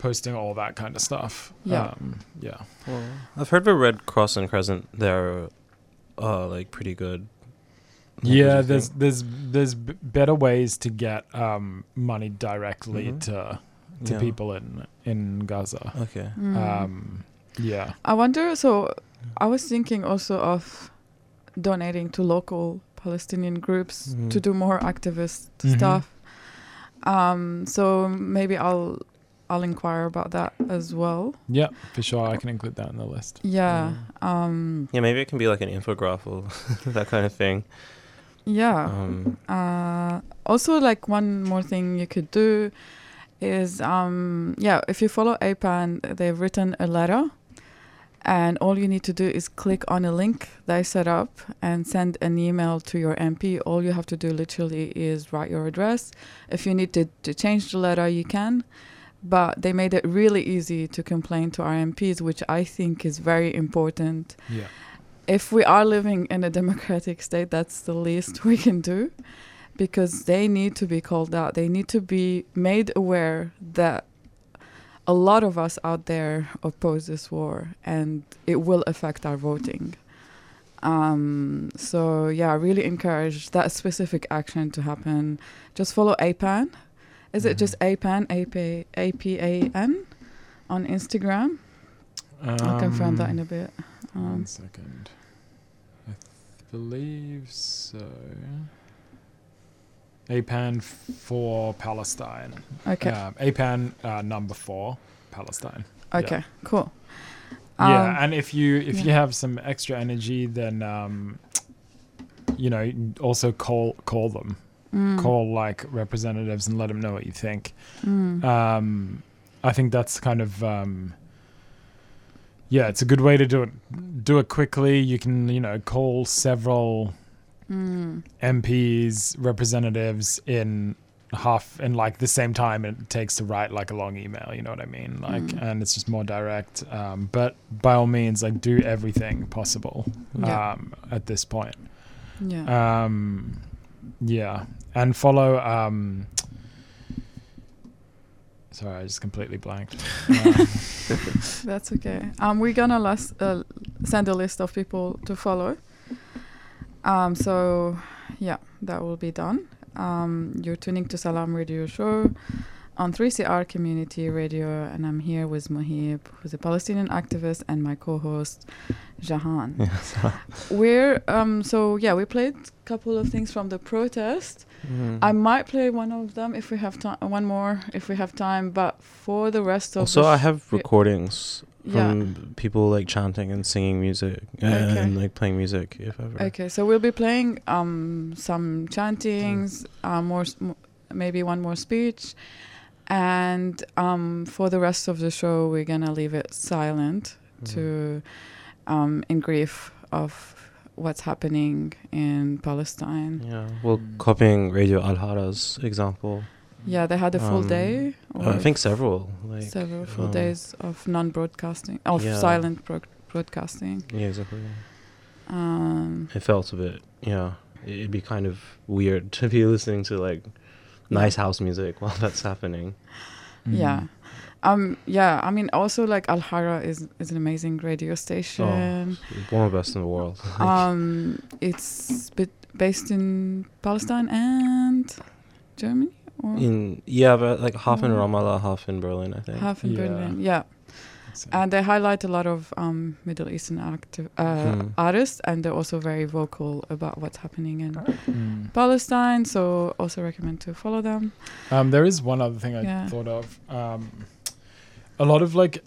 S3: Posting all that kind of stuff.
S1: Yeah.
S3: um, yeah.
S4: Well, I've heard the Red Cross and Crescent. They're uh, like pretty good. What
S3: Yeah, there's
S4: think?
S3: there's there's b- better ways to get um, money directly
S4: Mhm.
S3: to to
S4: Yeah.
S3: people in in Gaza.
S4: Okay.
S1: Mm.
S3: Um, yeah.
S1: I wonder. So, I was thinking also of donating to local Palestinian groups
S4: Mhm.
S1: to do more activist
S3: Mhm.
S1: stuff. Um, so maybe I'll I'll inquire about that as well.
S3: Yeah, for sure. I can include that in the list.
S1: Yeah. Um,
S4: Yeah, maybe it can be like an infograph or [LAUGHS] that kind of thing.
S1: yeah.
S4: Um,
S1: Uh, also, like one more thing you could do is, um, yeah, if you follow APAN, they've written a letter, and all you need to do is click on a link they set up and send an email to your MP. All you have to do literally is write your address. If you need to, to change the letter, you can. But they made it really easy to complain to our MPs, which I think is very important
S3: Yeah.
S1: if we are living in a democratic state, that's the least we can do because they need to be called out. They need to be made aware that a lot of us out there oppose this war and it will affect our voting. Um, so yeah, I really encourage that specific action to happen. Just follow APAN. Is it just APAN, A P A P A N, on Instagram? I'll confirm that in a bit. Um,
S3: One second. I th- believe so. APAN for Palestine.
S1: Okay.
S3: Um, APAN uh, number four, Palestine. Yeah.
S1: Okay, cool.
S3: yeah,
S1: Um,
S3: and if you if you have some extra energy, then um, you know also call call them,
S1: Mm.
S3: call like representatives and let them know what you think.
S1: Mm.
S3: Um, I think that's kind of um, yeah, it's a good way to do it. Do it quickly. You can you know call several
S1: Mm.
S3: MPs, representatives in half in like the same time it takes to write like a long email you know what i mean like
S1: Mm.
S3: and it's just more direct um, but by all means like do everything possible
S1: Yeah.
S3: um, at this point
S1: Yeah.
S3: um, yeah and follow um, sorry i just completely blanked Uh, [LAUGHS]
S1: That's okay. Um, we're gonna last, uh, send a list of people to follow. Um, so yeah, that will be done. Um, you're tuning to Salam Radio Show on 3CR Community Radio, and I'm here with Muhib, who's a Palestinian activist, and my co-host Jahan. [LAUGHS]
S4: Yes. [LAUGHS]
S1: We're um, so yeah, we played a couple of things from the protest.
S4: Mhm.
S1: I might play one of them if we have time. One more if we have time, but for the rest of
S4: Also, I have recordings
S1: Yeah.
S4: from people like chanting and singing music and
S1: Okay.
S4: like playing music, if ever.
S1: Okay, so we'll be playing um, some chantings, uh, more, maybe one more speech, and um, for the rest of the show, we're gonna leave it silent to um, in grief of what's happening in Palestine.
S4: Yeah. Well, copying Radio Al Hara's example.
S1: Yeah, they had a full
S4: Um,
S1: day.
S4: uh, I think several. Like
S1: several full
S4: um,
S1: days of non-broadcasting, of
S4: Yeah.
S1: silent broad- broadcasting.
S4: Yeah, exactly.
S1: Um,
S4: It felt a bit, yeah. It'd be kind of weird [LAUGHS] to be listening to like nice house music while [LAUGHS] that's happening.
S1: Yeah. Um yeah, I mean also like Al Hara is is an amazing radio
S4: Oh,
S1: station.
S4: it's one of the best in the world. [LAUGHS]
S1: um it's bit based in Palestine and Germany or
S4: in yeah, but like half in Ramallah, half in Berlin, I think.
S1: half in Berlin. Yeah. And they highlight a lot of um, Middle Eastern active uh,
S4: Hmm.
S1: artists, and they're also very vocal about what's happening in
S3: Mm.
S1: Palestine. So also recommend to follow them.
S3: Um, there is one other thing I
S1: Yeah.
S3: thought of. Um, a lot of like,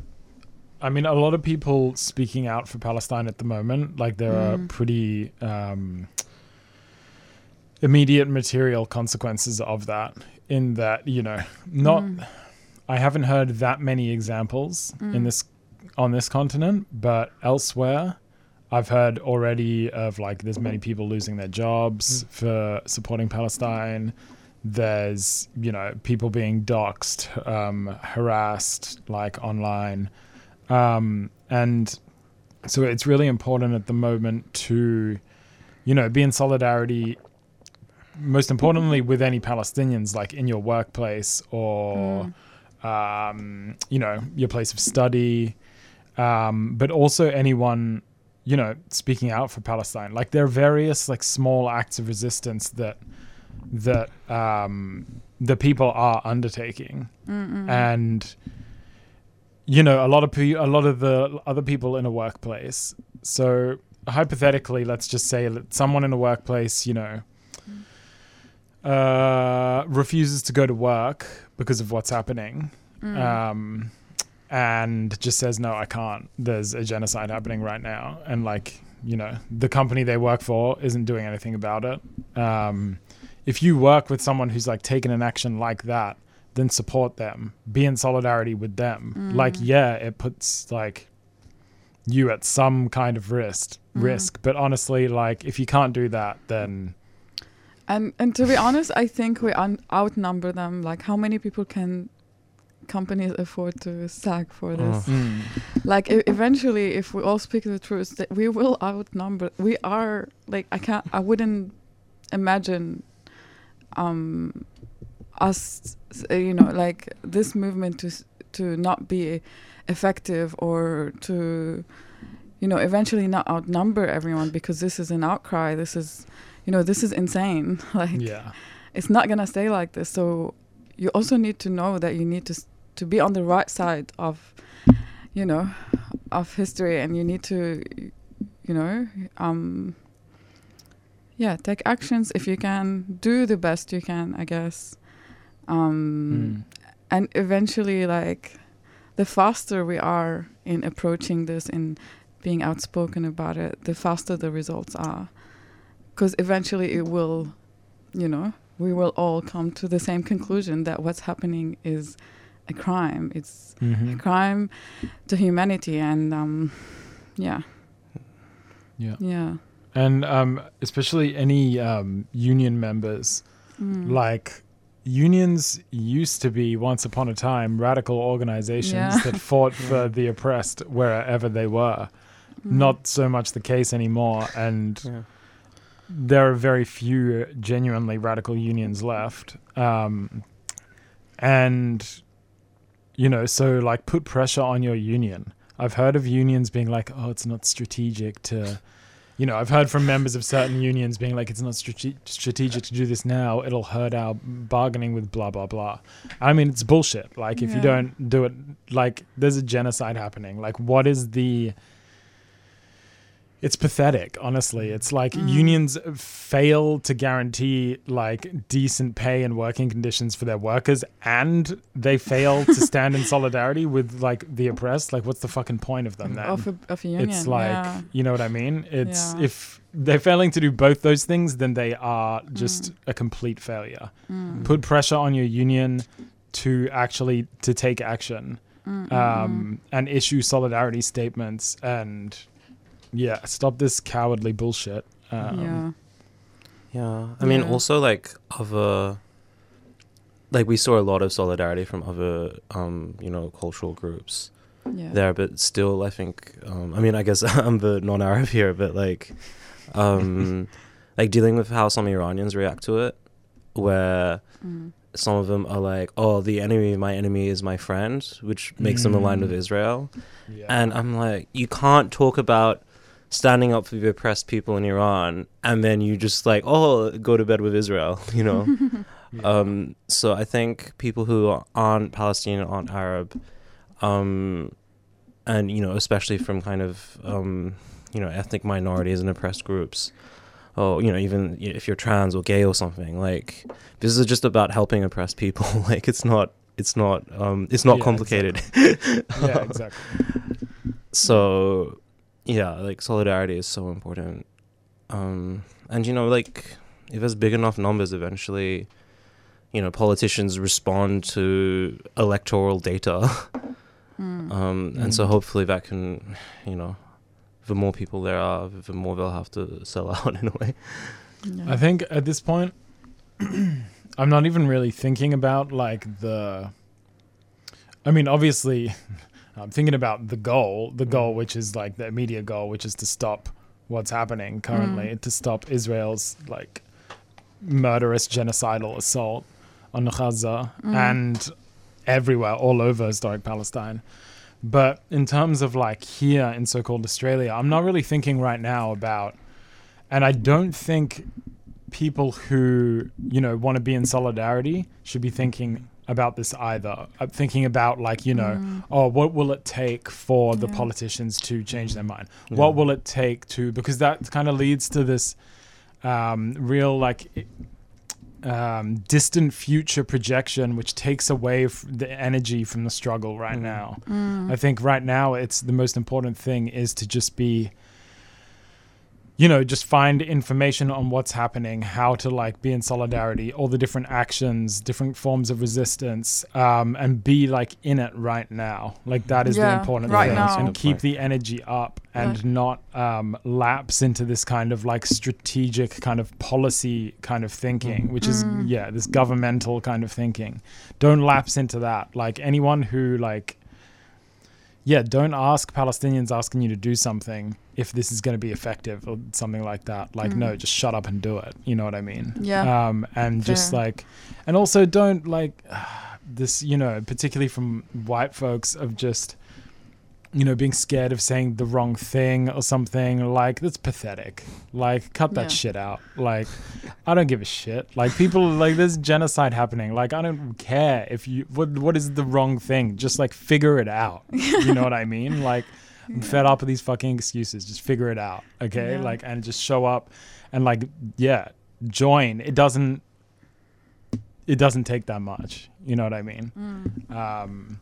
S3: I mean, a lot of people speaking out for Palestine at the moment. Like there are
S1: Mm.
S3: pretty um, immediate material consequences of that. In that, you know, not.
S1: Mm.
S3: I haven't heard that many examples in
S1: Mm.
S3: this on this continent, but elsewhere. I've heard already of like there's many people losing their jobs for supporting Palestine. There's you know people being doxxed, um, harassed like online, um, and so it's really important at the moment to you know be in solidarity. Most importantly, with any Palestinians, like in your workplace or um, you know your place of study, um, but also anyone you know speaking out for Palestine. Like there are various like small acts of resistance that that um, the people are undertaking,
S1: Mm-mm.
S3: and you know a lot of pe- a lot of the other people in a workplace. So hypothetically, let's just say that someone in a workplace, you know. Uh, refuses to go to work because of what's happening,
S1: Mm.
S3: um, and just says no, I can't. There's a genocide happening right now, and like you know, the company they work for isn't doing anything about it. Um, if you work with someone who's like taken an action like that, then support them. Be in solidarity with them.
S1: Mm.
S3: Like, yeah, it puts like you at some kind of risk
S1: Mm.
S3: risk. But honestly, like if you can't do that, then
S1: And and to be honest, I think we un- outnumber them. Like, how many people can companies afford to sack for this?
S3: Oh. Mm.
S1: Like, e- eventually, if we all speak the truth, that we will outnumber. We are like, I can't. I wouldn't imagine um us, uh, you know, like this movement to to not be effective or to you know, eventually not outnumber everyone because this is an outcry. This is, you know, this is insane. [LAUGHS] like,
S3: Yeah.
S1: it's not gonna stay like this. So you also need to know that you need to s- to be on the right side of, you know, of history, and you need to, you know, um, yeah, take actions if you can. Do the best you can, I guess. Um, and eventually, like, the faster we are in approaching this and being outspoken about it, the faster the results are. Because eventually it will, you know, we will all come to the same conclusion that what's happening is a crime. It's
S3: Mhm.
S1: a crime to humanity. And, um, yeah.
S3: Yeah.
S1: Yeah.
S3: And um, especially any um, union members,
S1: Mm.
S3: like unions used to be once upon a time radical organizations
S1: Yeah.
S3: that fought [LAUGHS] for the oppressed wherever they were.
S1: Mm.
S3: Not so much the case anymore, and there are very few genuinely radical unions left. Um, and you know, so like put pressure on your union. I've heard of unions being like, "Oh, it's not strategic to." You know, I've heard from members of certain unions being like, "It's not strate- strategic to do this now. It'll hurt our bargaining with blah blah blah." I mean, it's bullshit. Like, if you don't do it, like, there's a genocide happening. Like, what is the? It's pathetic, honestly. It's like
S1: Mm.
S3: unions fail to guarantee like decent pay and working conditions for their workers, and they fail to [LAUGHS] stand in solidarity with like the oppressed. Like, what's the fucking point of them then?
S1: Of a, of a
S3: it's like
S1: yeah.
S3: you know what I mean. It's
S1: Yeah.
S3: if they're failing to do both those things, then they are just a complete failure.
S1: Mm.
S3: Put pressure on your union to actually to take action
S1: Mm, mm,
S3: um, and issue solidarity statements and yeah, stop this cowardly bullshit. Um,
S1: yeah.
S4: Yeah. I mean,
S1: Yeah.
S4: also like other, like we saw a lot of solidarity from other, um, you know, cultural groups
S1: Yeah.
S4: there, but still, I think, um, I mean, I guess [LAUGHS] I'm the non-Arab here, but like, um, [LAUGHS] like dealing with how some Iranians react to it, where
S1: Mm.
S4: some of them are like, "Oh, the enemy of my enemy is my friend," which makes them aligned with
S3: Mm.
S4: Israel. And I'm like, you can't talk about standing up for the oppressed people in Iran and then you just like, oh, go to bed with Israel, [LAUGHS] you know. [LAUGHS] Um, so I think people who aren't Palestinian, aren't Arab, um, and you know, especially from kind of um, you know ethnic minorities and oppressed groups, or, you know, even if you're trans or gay or something, like this is just about helping oppressed people. [LAUGHS] like it's not, it's not, um, it's not
S3: Yeah,
S4: complicated.
S3: Yeah, exactly.
S4: So, yeah, like solidarity is so important. Um, and you know, like if there's big enough numbers, eventually, you know, politicians respond to electoral data. [LAUGHS]
S1: Mm.
S4: Um, and so
S3: Mm.
S4: hopefully that can, you know, the more people there are, the more they'll have to sell [LAUGHS] out in a way.
S3: I think at this point, [CLEARS THROAT] I'm not even really thinking about like the. I mean, obviously, [LAUGHS] I'm thinking about the goal, the goal, which is like the immediate goal, which is to stop what's happening currently,
S1: Mm.
S3: to stop Israel's like murderous genocidal assault on Gaza
S1: Mm.
S3: and everywhere, all over historic Palestine. But in terms of like here in so called Australia, I'm not really thinking right now about, and I don't think people who, you know, want to be in solidarity should be thinking about this either. I'm thinking about like, you know,
S1: Mm.
S3: oh, what will it take for the
S1: Yeah.
S3: politicians to change their mind?
S4: Yeah.
S3: What will it take to, because that kind of leads to this um, real like um, distant future projection, which takes away f- the energy from the struggle right now.
S1: Mm.
S3: I think right now it's the most important thing is to just be you know just find information on what's happening how to like be in solidarity all the different actions different forms of resistance um, and be like in it right now like that is the
S1: Yeah,
S3: important
S1: right
S3: thing
S1: now.
S3: and keep the energy up and
S1: Right.
S3: not um, lapse into this kind of like strategic kind of policy kind of thinking which is
S1: Mm.
S3: yeah this governmental kind of thinking don't lapse into that like anyone who like yeah, don't ask Palestinians asking you to do something if this is going to be effective or something like that. Like,
S1: Mm.
S3: no, just shut up and do it. You know what I mean?
S1: Yeah.
S3: Um, and just like, and also don't like [SIGHS] this, you know, particularly from white folks of just you know, being scared of saying the wrong thing or something. Like that's pathetic. Like cut that
S1: Yeah.
S3: shit out. Like I don't give a shit. Like people like there's genocide happening. Like I don't care if you what what is the wrong thing. Just like figure it out. you know what I mean? Like I'm fed up with these fucking excuses. Just figure it out. Okay?
S1: Yeah.
S3: Like and just show up and like yeah, join. It doesn't it doesn't take that much. You know what I mean?
S1: Mm.
S3: Um,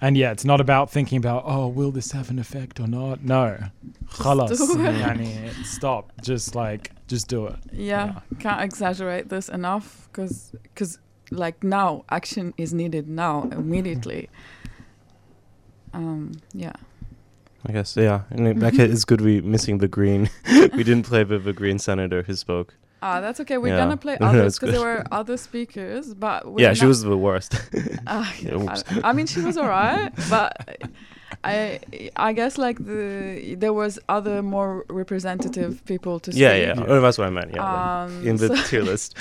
S3: and yeah, it's not about thinking about oh, will this have an effect or not? No, خلاص
S1: do it.
S3: يعني stop. Just like just do it.
S1: Yeah, can't exaggerate this enough because like now action is needed now immediately. [LAUGHS] Um, yeah.
S4: I guess yeah. And like, it's good we missing the green. [LAUGHS] we didn't play with the green senator who spoke.
S1: Ah, that's okay. We're
S4: Yeah.
S1: gonna play [LAUGHS] others because there were other speakers, but
S4: Yeah, she was the worst. [LAUGHS]
S1: Ah,
S4: Yeah.
S1: I, mean, she was alright, but I I guess like the there was other more representative people to
S4: Yeah,
S1: speak.
S4: yeah. Oh, that's what I meant. Yeah,
S1: Um,
S4: in the
S1: so-
S4: tier list.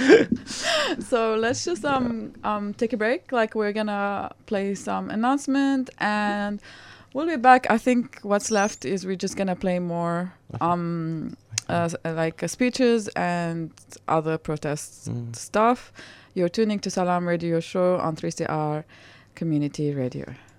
S1: so let's just um um take a break. Like we're gonna play some announcement and we'll be back. I think what's left is we're just gonna play more um uh, like uh, speeches and other protest
S4: Mm.
S1: stuff. You're tuning to Salam Radio Show on 3CR Community Radio.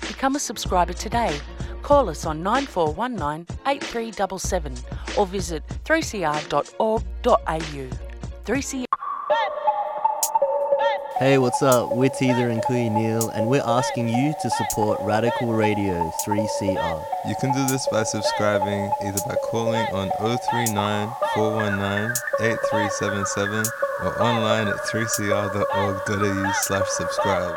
S15: Become a subscriber today. Call us on 9419 8377 or visit 3cr.org.au. 3CR.
S16: Hey, what's up? We're Teether and Kui Neil, and we're asking you to support Radical Radio 3CR.
S17: You can do this by subscribing either by calling on 039 419 8377 or online at 3cr.org.au slash subscribe.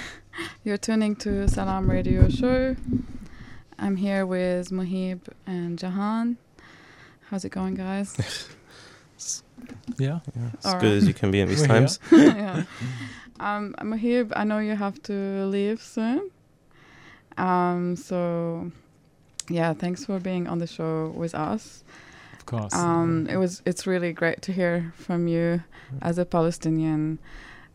S1: You're tuning to Salam Radio Show. I'm here with Muhib and Jahan. How's it going, guys? [LAUGHS]
S3: Yeah.
S4: Yeah, as
S1: All
S4: good as you can be in these
S3: We're
S4: times. [LAUGHS]
S1: yeah. [LAUGHS] Um, Muhib, I know you have to leave soon. Um, so yeah, thanks for being on the show with us.
S3: Of course.
S1: Um, it was it's really great to hear from you as a Palestinian,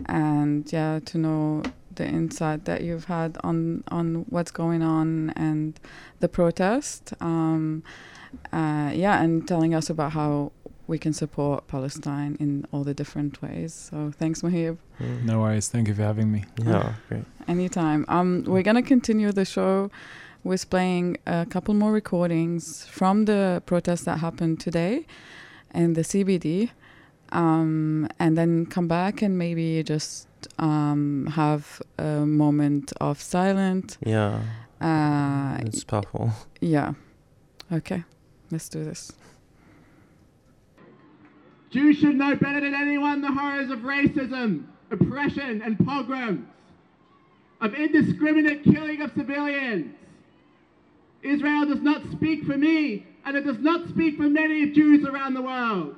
S1: and yeah, to know the insight that you've had on on what's going on and the protest. Um, uh, yeah, and telling us about how we can support Palestine in all the different ways. So thanks, Muhib.
S3: No worries. Thank you for having me.
S4: Yeah, great.
S1: Anytime. Um, we're gonna continue the show with playing a couple more recordings from the protest that happened today in the CBD, um, and then come back and maybe just um, have a moment of silence.
S4: Yeah.
S1: Uh,
S4: It's powerful.
S1: yeah. Okay. Let's do this.
S18: Jews should know better than anyone the horrors of racism, oppression, and pogroms, of indiscriminate killing of civilians. Israel does not speak for me, and it does not speak for many Jews around the world.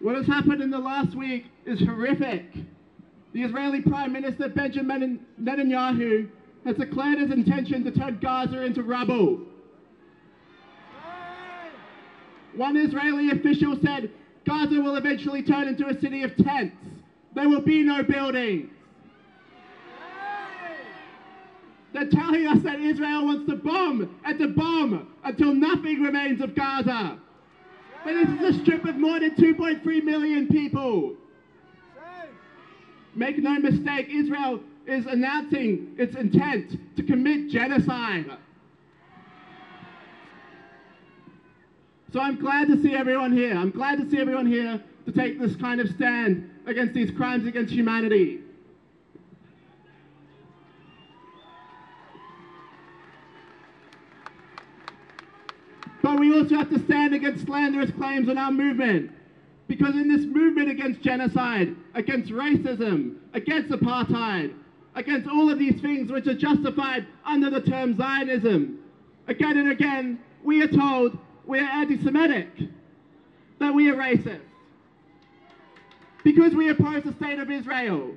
S18: What has happened in the last week is horrific. The Israeli Prime Minister Benjamin Netanyahu has declared his intention to turn Gaza into rubble. One Israeli official said Gaza will eventually turn into a city of tents. There will be no buildings. They're telling us that Israel wants to bomb and to bomb until nothing remains of Gaza. But this is a strip of more than 2.3 million people. Make no mistake, Israel is announcing its intent to commit genocide. So I'm glad to see everyone here. I'm glad to see everyone here to take this kind of stand against these crimes against humanity. But we also have to stand against slanderous claims on our movement. Because in this movement against genocide, against racism, against apartheid, against all of these things which are justified under the term Zionism, again and again, we are told we are anti Semitic, that we are racist. Because we oppose the state of Israel.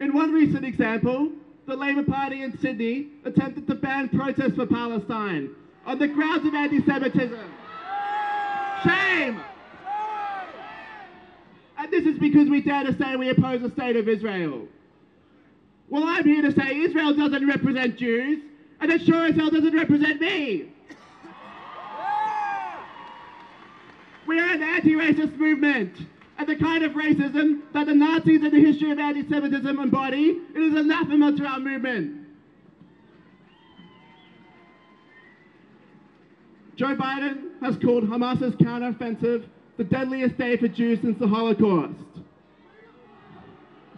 S18: In one recent example, the Labour Party in Sydney attempted to ban protests for Palestine on the grounds of anti Semitism. Shame! And this is because we dare to say we oppose the state of Israel. Well, I'm here to say Israel doesn't represent Jews, and it sure as hell doesn't represent me. We are an anti-racist movement, and the kind of racism that the Nazis in the history of anti-Semitism embody, it is anathema to our movement. Joe Biden has called Hamas's counteroffensive the deadliest day for Jews since the Holocaust.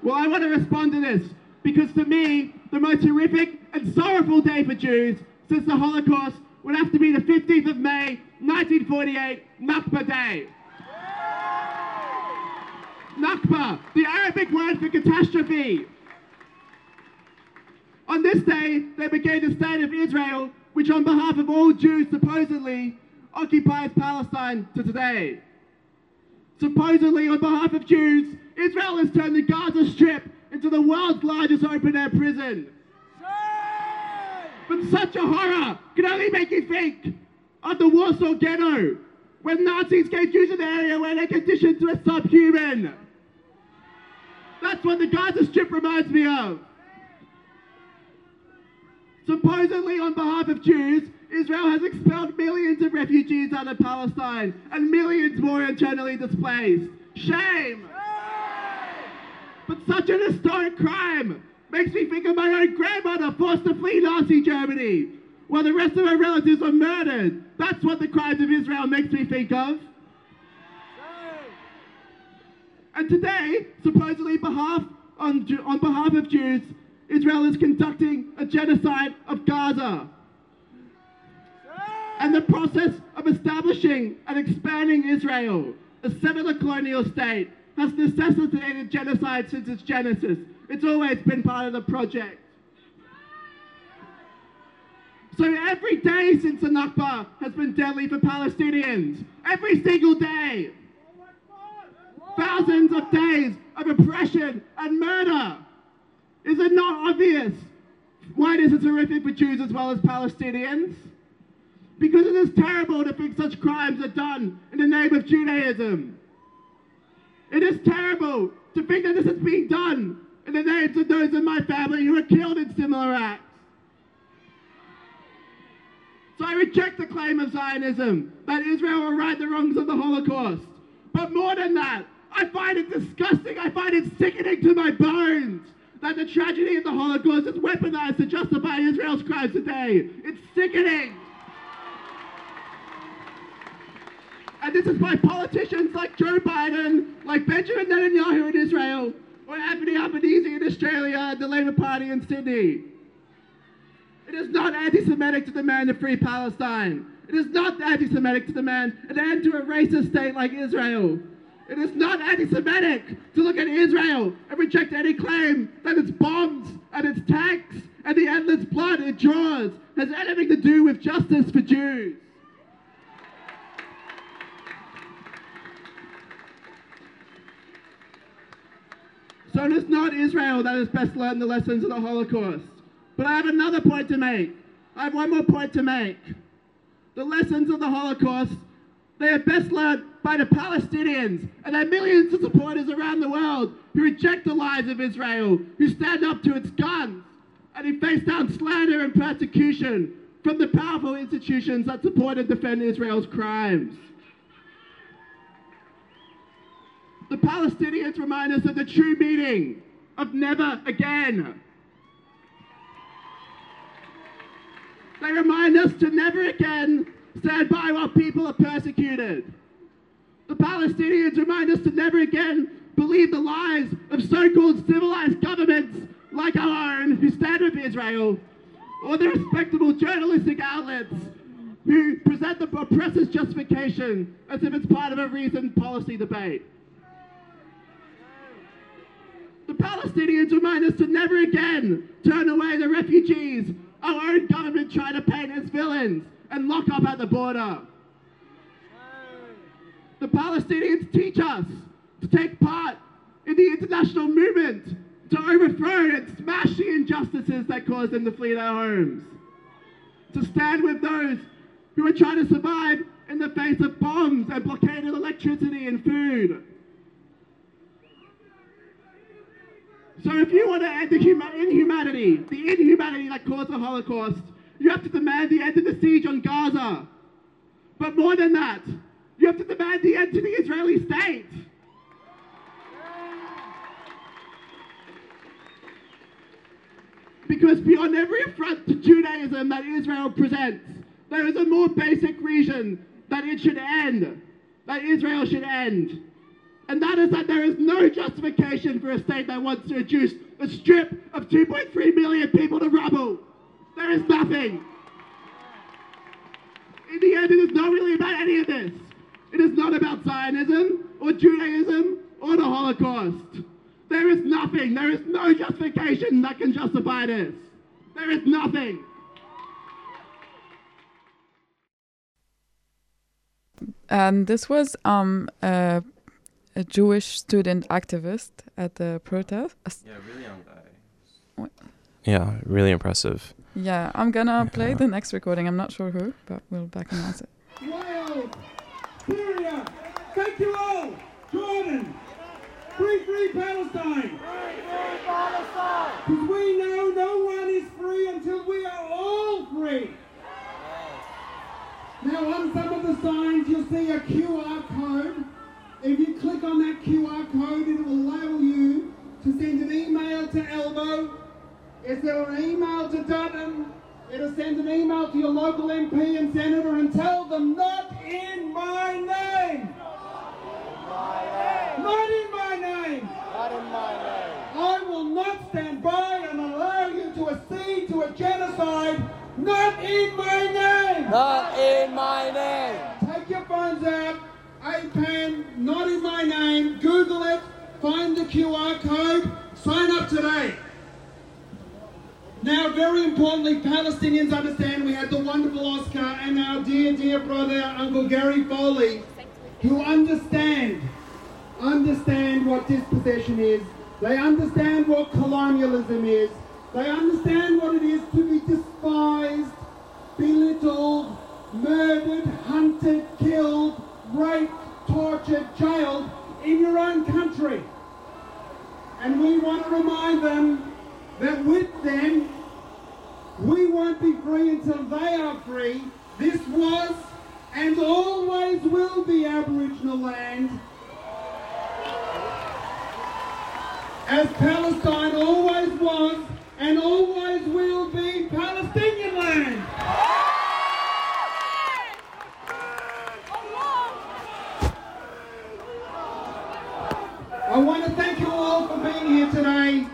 S18: Well, I want to respond to this because to me, the most horrific and sorrowful day for Jews since the Holocaust would have to be the 15th of May, 1948, Nakba Day. Nakba, the Arabic word for catastrophe. On this day, they became the state of Israel, which on behalf of all Jews supposedly occupies Palestine to today. Supposedly on behalf of Jews, Israel has turned the Gaza Strip into the world's largest open-air prison. But such a horror can only make you think of the Warsaw Ghetto, when Nazis gave Jews an area where their conditions were subhuman. That's what the Gaza Strip reminds me of. Supposedly, on behalf of Jews, Israel has expelled millions of refugees out of Palestine and millions more internally displaced. Shame! But such an historic crime makes me think of my own grandmother forced to flee Nazi Germany while the rest of her relatives were murdered. That's what the crimes of Israel makes me think of. And today, supposedly behalf, on, on behalf of Jews, Israel is conducting a genocide of Gaza. And the process of establishing and expanding Israel, a settler colonial state, has necessitated genocide since its genesis. It's always been part of the project. So every day since the Nakba has been deadly for Palestinians. Every single day. Thousands of days of oppression and murder. Is it not obvious why this is horrific for Jews as well as Palestinians? Because it is terrible to think such crimes are done in the name of Judaism. It is terrible to think that this is being done in the names of those in my family who were killed in similar acts. So I reject the claim of Zionism that Israel will right the wrongs of the Holocaust. But more than that, I find it disgusting, I find it sickening to my bones that the tragedy of the Holocaust is weaponized to justify Israel's crimes today. It's sickening. And this is by politicians like Joe Biden, like Benjamin Netanyahu in Israel, or Anthony Albanese in Australia and the Labor Party in Sydney. It is not anti-Semitic to demand a free Palestine. It is not anti-Semitic to demand an end to a racist state like Israel. It is not anti-Semitic to look at Israel and reject any claim that its bombs and its tanks and the endless blood it draws has anything to do with justice for Jews. So it is not Israel that has best learned the lessons of the Holocaust. But I have another point to make. I have one more point to make. The lessons of the Holocaust, they are best learned by the Palestinians and their millions of supporters around the world who reject the lies of Israel, who stand up to its guns, and who face down slander and persecution from the powerful institutions that support and defend Israel's crimes. The Palestinians remind us of the true meaning of never again. They remind us to never again stand by while people are persecuted. The Palestinians remind us to never again believe the lies of so-called civilized governments like our own who stand with Israel, or the respectable journalistic outlets who present the oppressor's justification as if it's part of a reasoned policy debate. The Palestinians remind us to never again turn away the refugees our own government try to paint as villains and lock up at the border. The Palestinians teach us to take part in the international movement to overthrow and smash the injustices that cause them to flee their homes. To stand with those who are trying to survive in the face of bombs and blockaded electricity and food. So if you want to end the inhumanity, the inhumanity that caused the Holocaust, you have to demand the end of the siege on Gaza. But more than that, you have to demand the end to the Israeli state. Because beyond every affront to Judaism that Israel presents, there is a more basic reason that it should end, that Israel should end. And that is that there is no justification for a state that wants to reduce a strip of 2.3 million people to rubble. There is nothing. In the end, it is not really about any of this. It is not about Zionism or Judaism or the Holocaust. There is nothing. There is no justification that can justify this. There is nothing.
S1: And this was um, a, a Jewish student activist at the protest.
S4: Yeah, really young guy.
S1: What?
S4: Yeah, really impressive.
S1: Yeah, I'm gonna play the next recording. I'm not sure who, but we'll back announce it.
S18: Wales, Syria, thank you all, Jordan,
S12: Free, free Palestine! Free, free Palestine because we know no one is free until we are all free. Now on some of the signs you'll see a QR code. If you click on that QR code it will allow you to send an email to Albo. Is there an email to Dutton? It'll send an email to your local MP and senator and tell them not in my name. Not in my name. Not in my name. I will not stand by and allow you to accede to a genocide. Not in my name.
S19: Not in my name.
S12: Take your phones out. APAN, not in my name. Google it. Find the QR code. Sign up today. Now, very importantly, Palestinians understand we had the wonderful Oscar and our dear, dear brother, Uncle Gary Foley, who understand, understand what dispossession is. They understand what colonialism is. They understand what it is to be despised, belittled, murdered, hunted, killed, raped, tortured, jailed in your own country. And we want to remind them that with them, we won't be free until they are free. This was and always will be Aboriginal land. As Palestine always was and always will be Palestinian land. I want to thank you all for being here today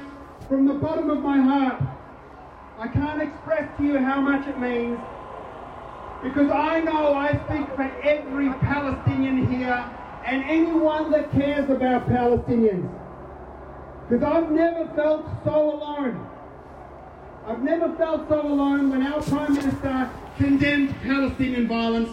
S12: from the bottom of my heart. I can't express to you how much it means because I know I speak for every Palestinian here and anyone that cares about Palestinians. Because I've never felt so alone. I've never felt so alone when our Prime Minister condemned Palestinian violence.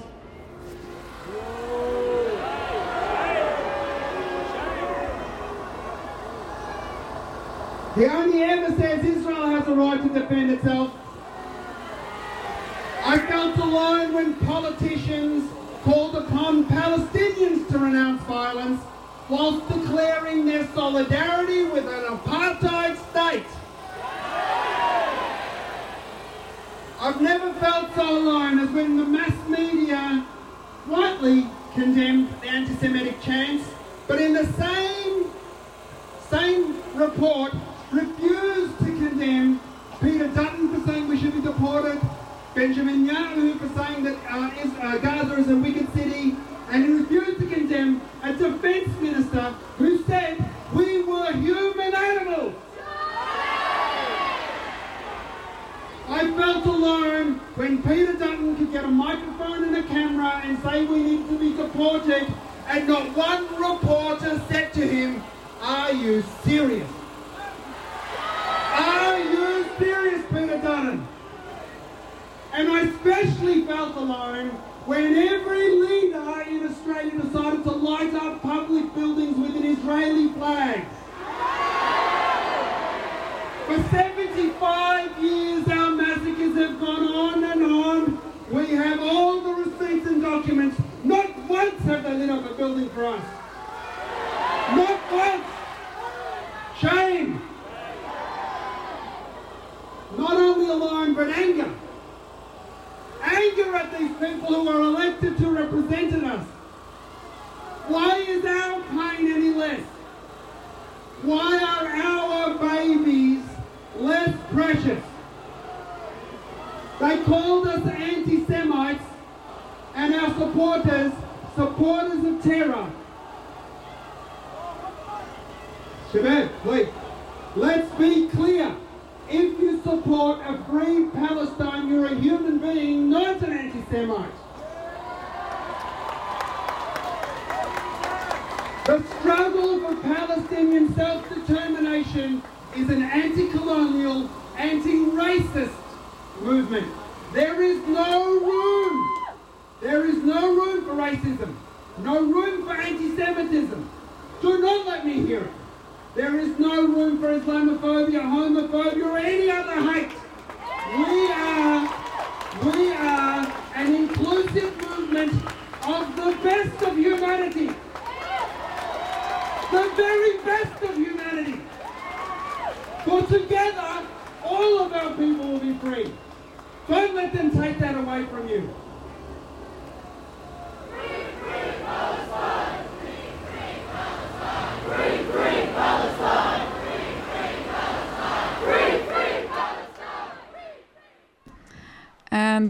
S12: He only ever says Israel has a right to defend itself. I felt alone when politicians called upon Palestinians to renounce violence whilst declaring their solidarity with an apartheid state. I've never felt so alone as when the mass media rightly condemned the anti-Semitic chants, but in the same same report refused to condemn Peter Dutton for saying we should be deported, Benjamin Netanyahu for saying that uh, is, uh, Gaza is a wicked city, and he refused to condemn a defense minister who said we were human animals. I felt alone when Peter Dutton could get a microphone and a camera and say we need to be deported, and not one reporter said to him, Are you serious? Are you serious, Peter Dutton? And I especially felt alone when every leader in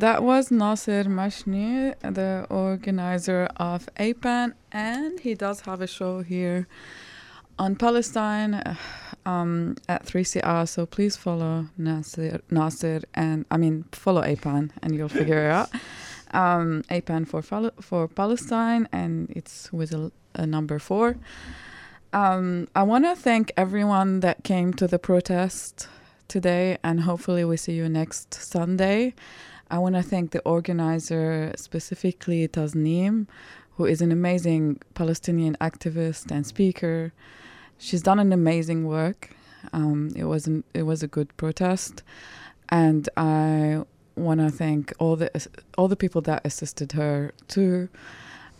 S18: that
S1: was Nasser Mashni, the organizer of APAN, and he does have a show here on Palestine um, at 3CR. So please follow Nasir, Nasser and I mean follow APAN, and you'll figure it out. [LAUGHS] Um, APAN for for Palestine, and it's with a, a number four. Um, I want to thank everyone that came to the protest today, and hopefully we see you next Sunday. I want to thank the organizer, specifically Tasneem, who is an amazing Palestinian activist and speaker. She's done an amazing work. Um, it was an, it was a good protest, and I want to thank all the all the people that assisted her too,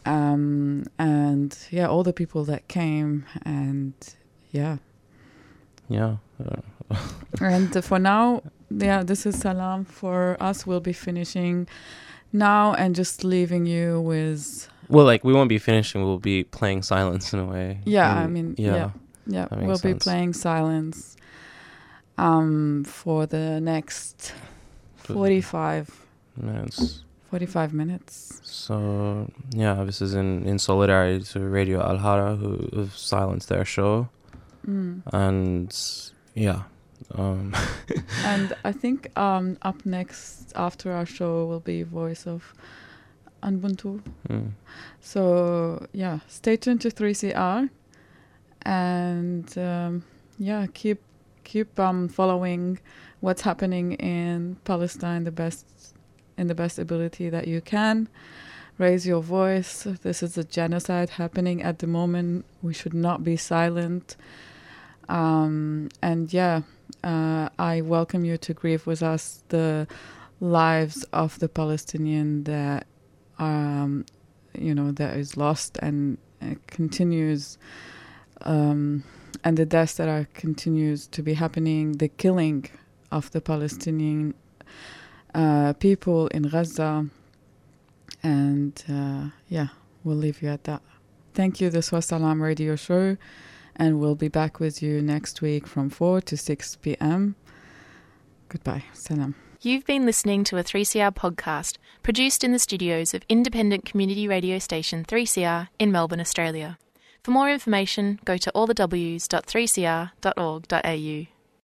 S1: um, and yeah, all the people that came, and yeah.
S4: Yeah. [LAUGHS]
S1: And uh, for now, yeah, this is Salam for us. We'll be finishing now and just leaving you with
S4: well, like we won't be finishing. We'll be playing silence in a way.
S1: yeah. I mean, yeah, yeah.
S4: makes
S1: We'll be playing silence um for the next 45
S4: minutes.
S1: 45 minutes.
S4: So yeah, this is in in solidarity to Radio Al Hara, who have silenced their show,
S1: Mm.
S4: and yeah, um, [LAUGHS]
S1: and I think um up next after our show will be Voice of Ubuntu.
S4: Mm.
S1: So yeah, stay tuned to 3CR, and um, yeah, keep keep um following what's happening in Palestine the best in the best ability that you can. Raise your voice. This is a genocide happening at the moment. We should not be silent. Um, and yeah, uh, I welcome you to grieve with us the lives of the Palestinian that um, you know that is lost and uh, continues, um, and the deaths that are continues to be happening, the killing of the Palestinian uh, people in Gaza, and uh, yeah, we'll leave you at that. Thank you. This was Salaam Radio Show, and we'll be back with you next week from 4 to 6 p.m. Goodbye. Salam.
S20: You've been listening to a 3CR podcast produced in the studios of independent community radio station 3CR in Melbourne, Australia. For more information, go to allthews.3cr.org.au.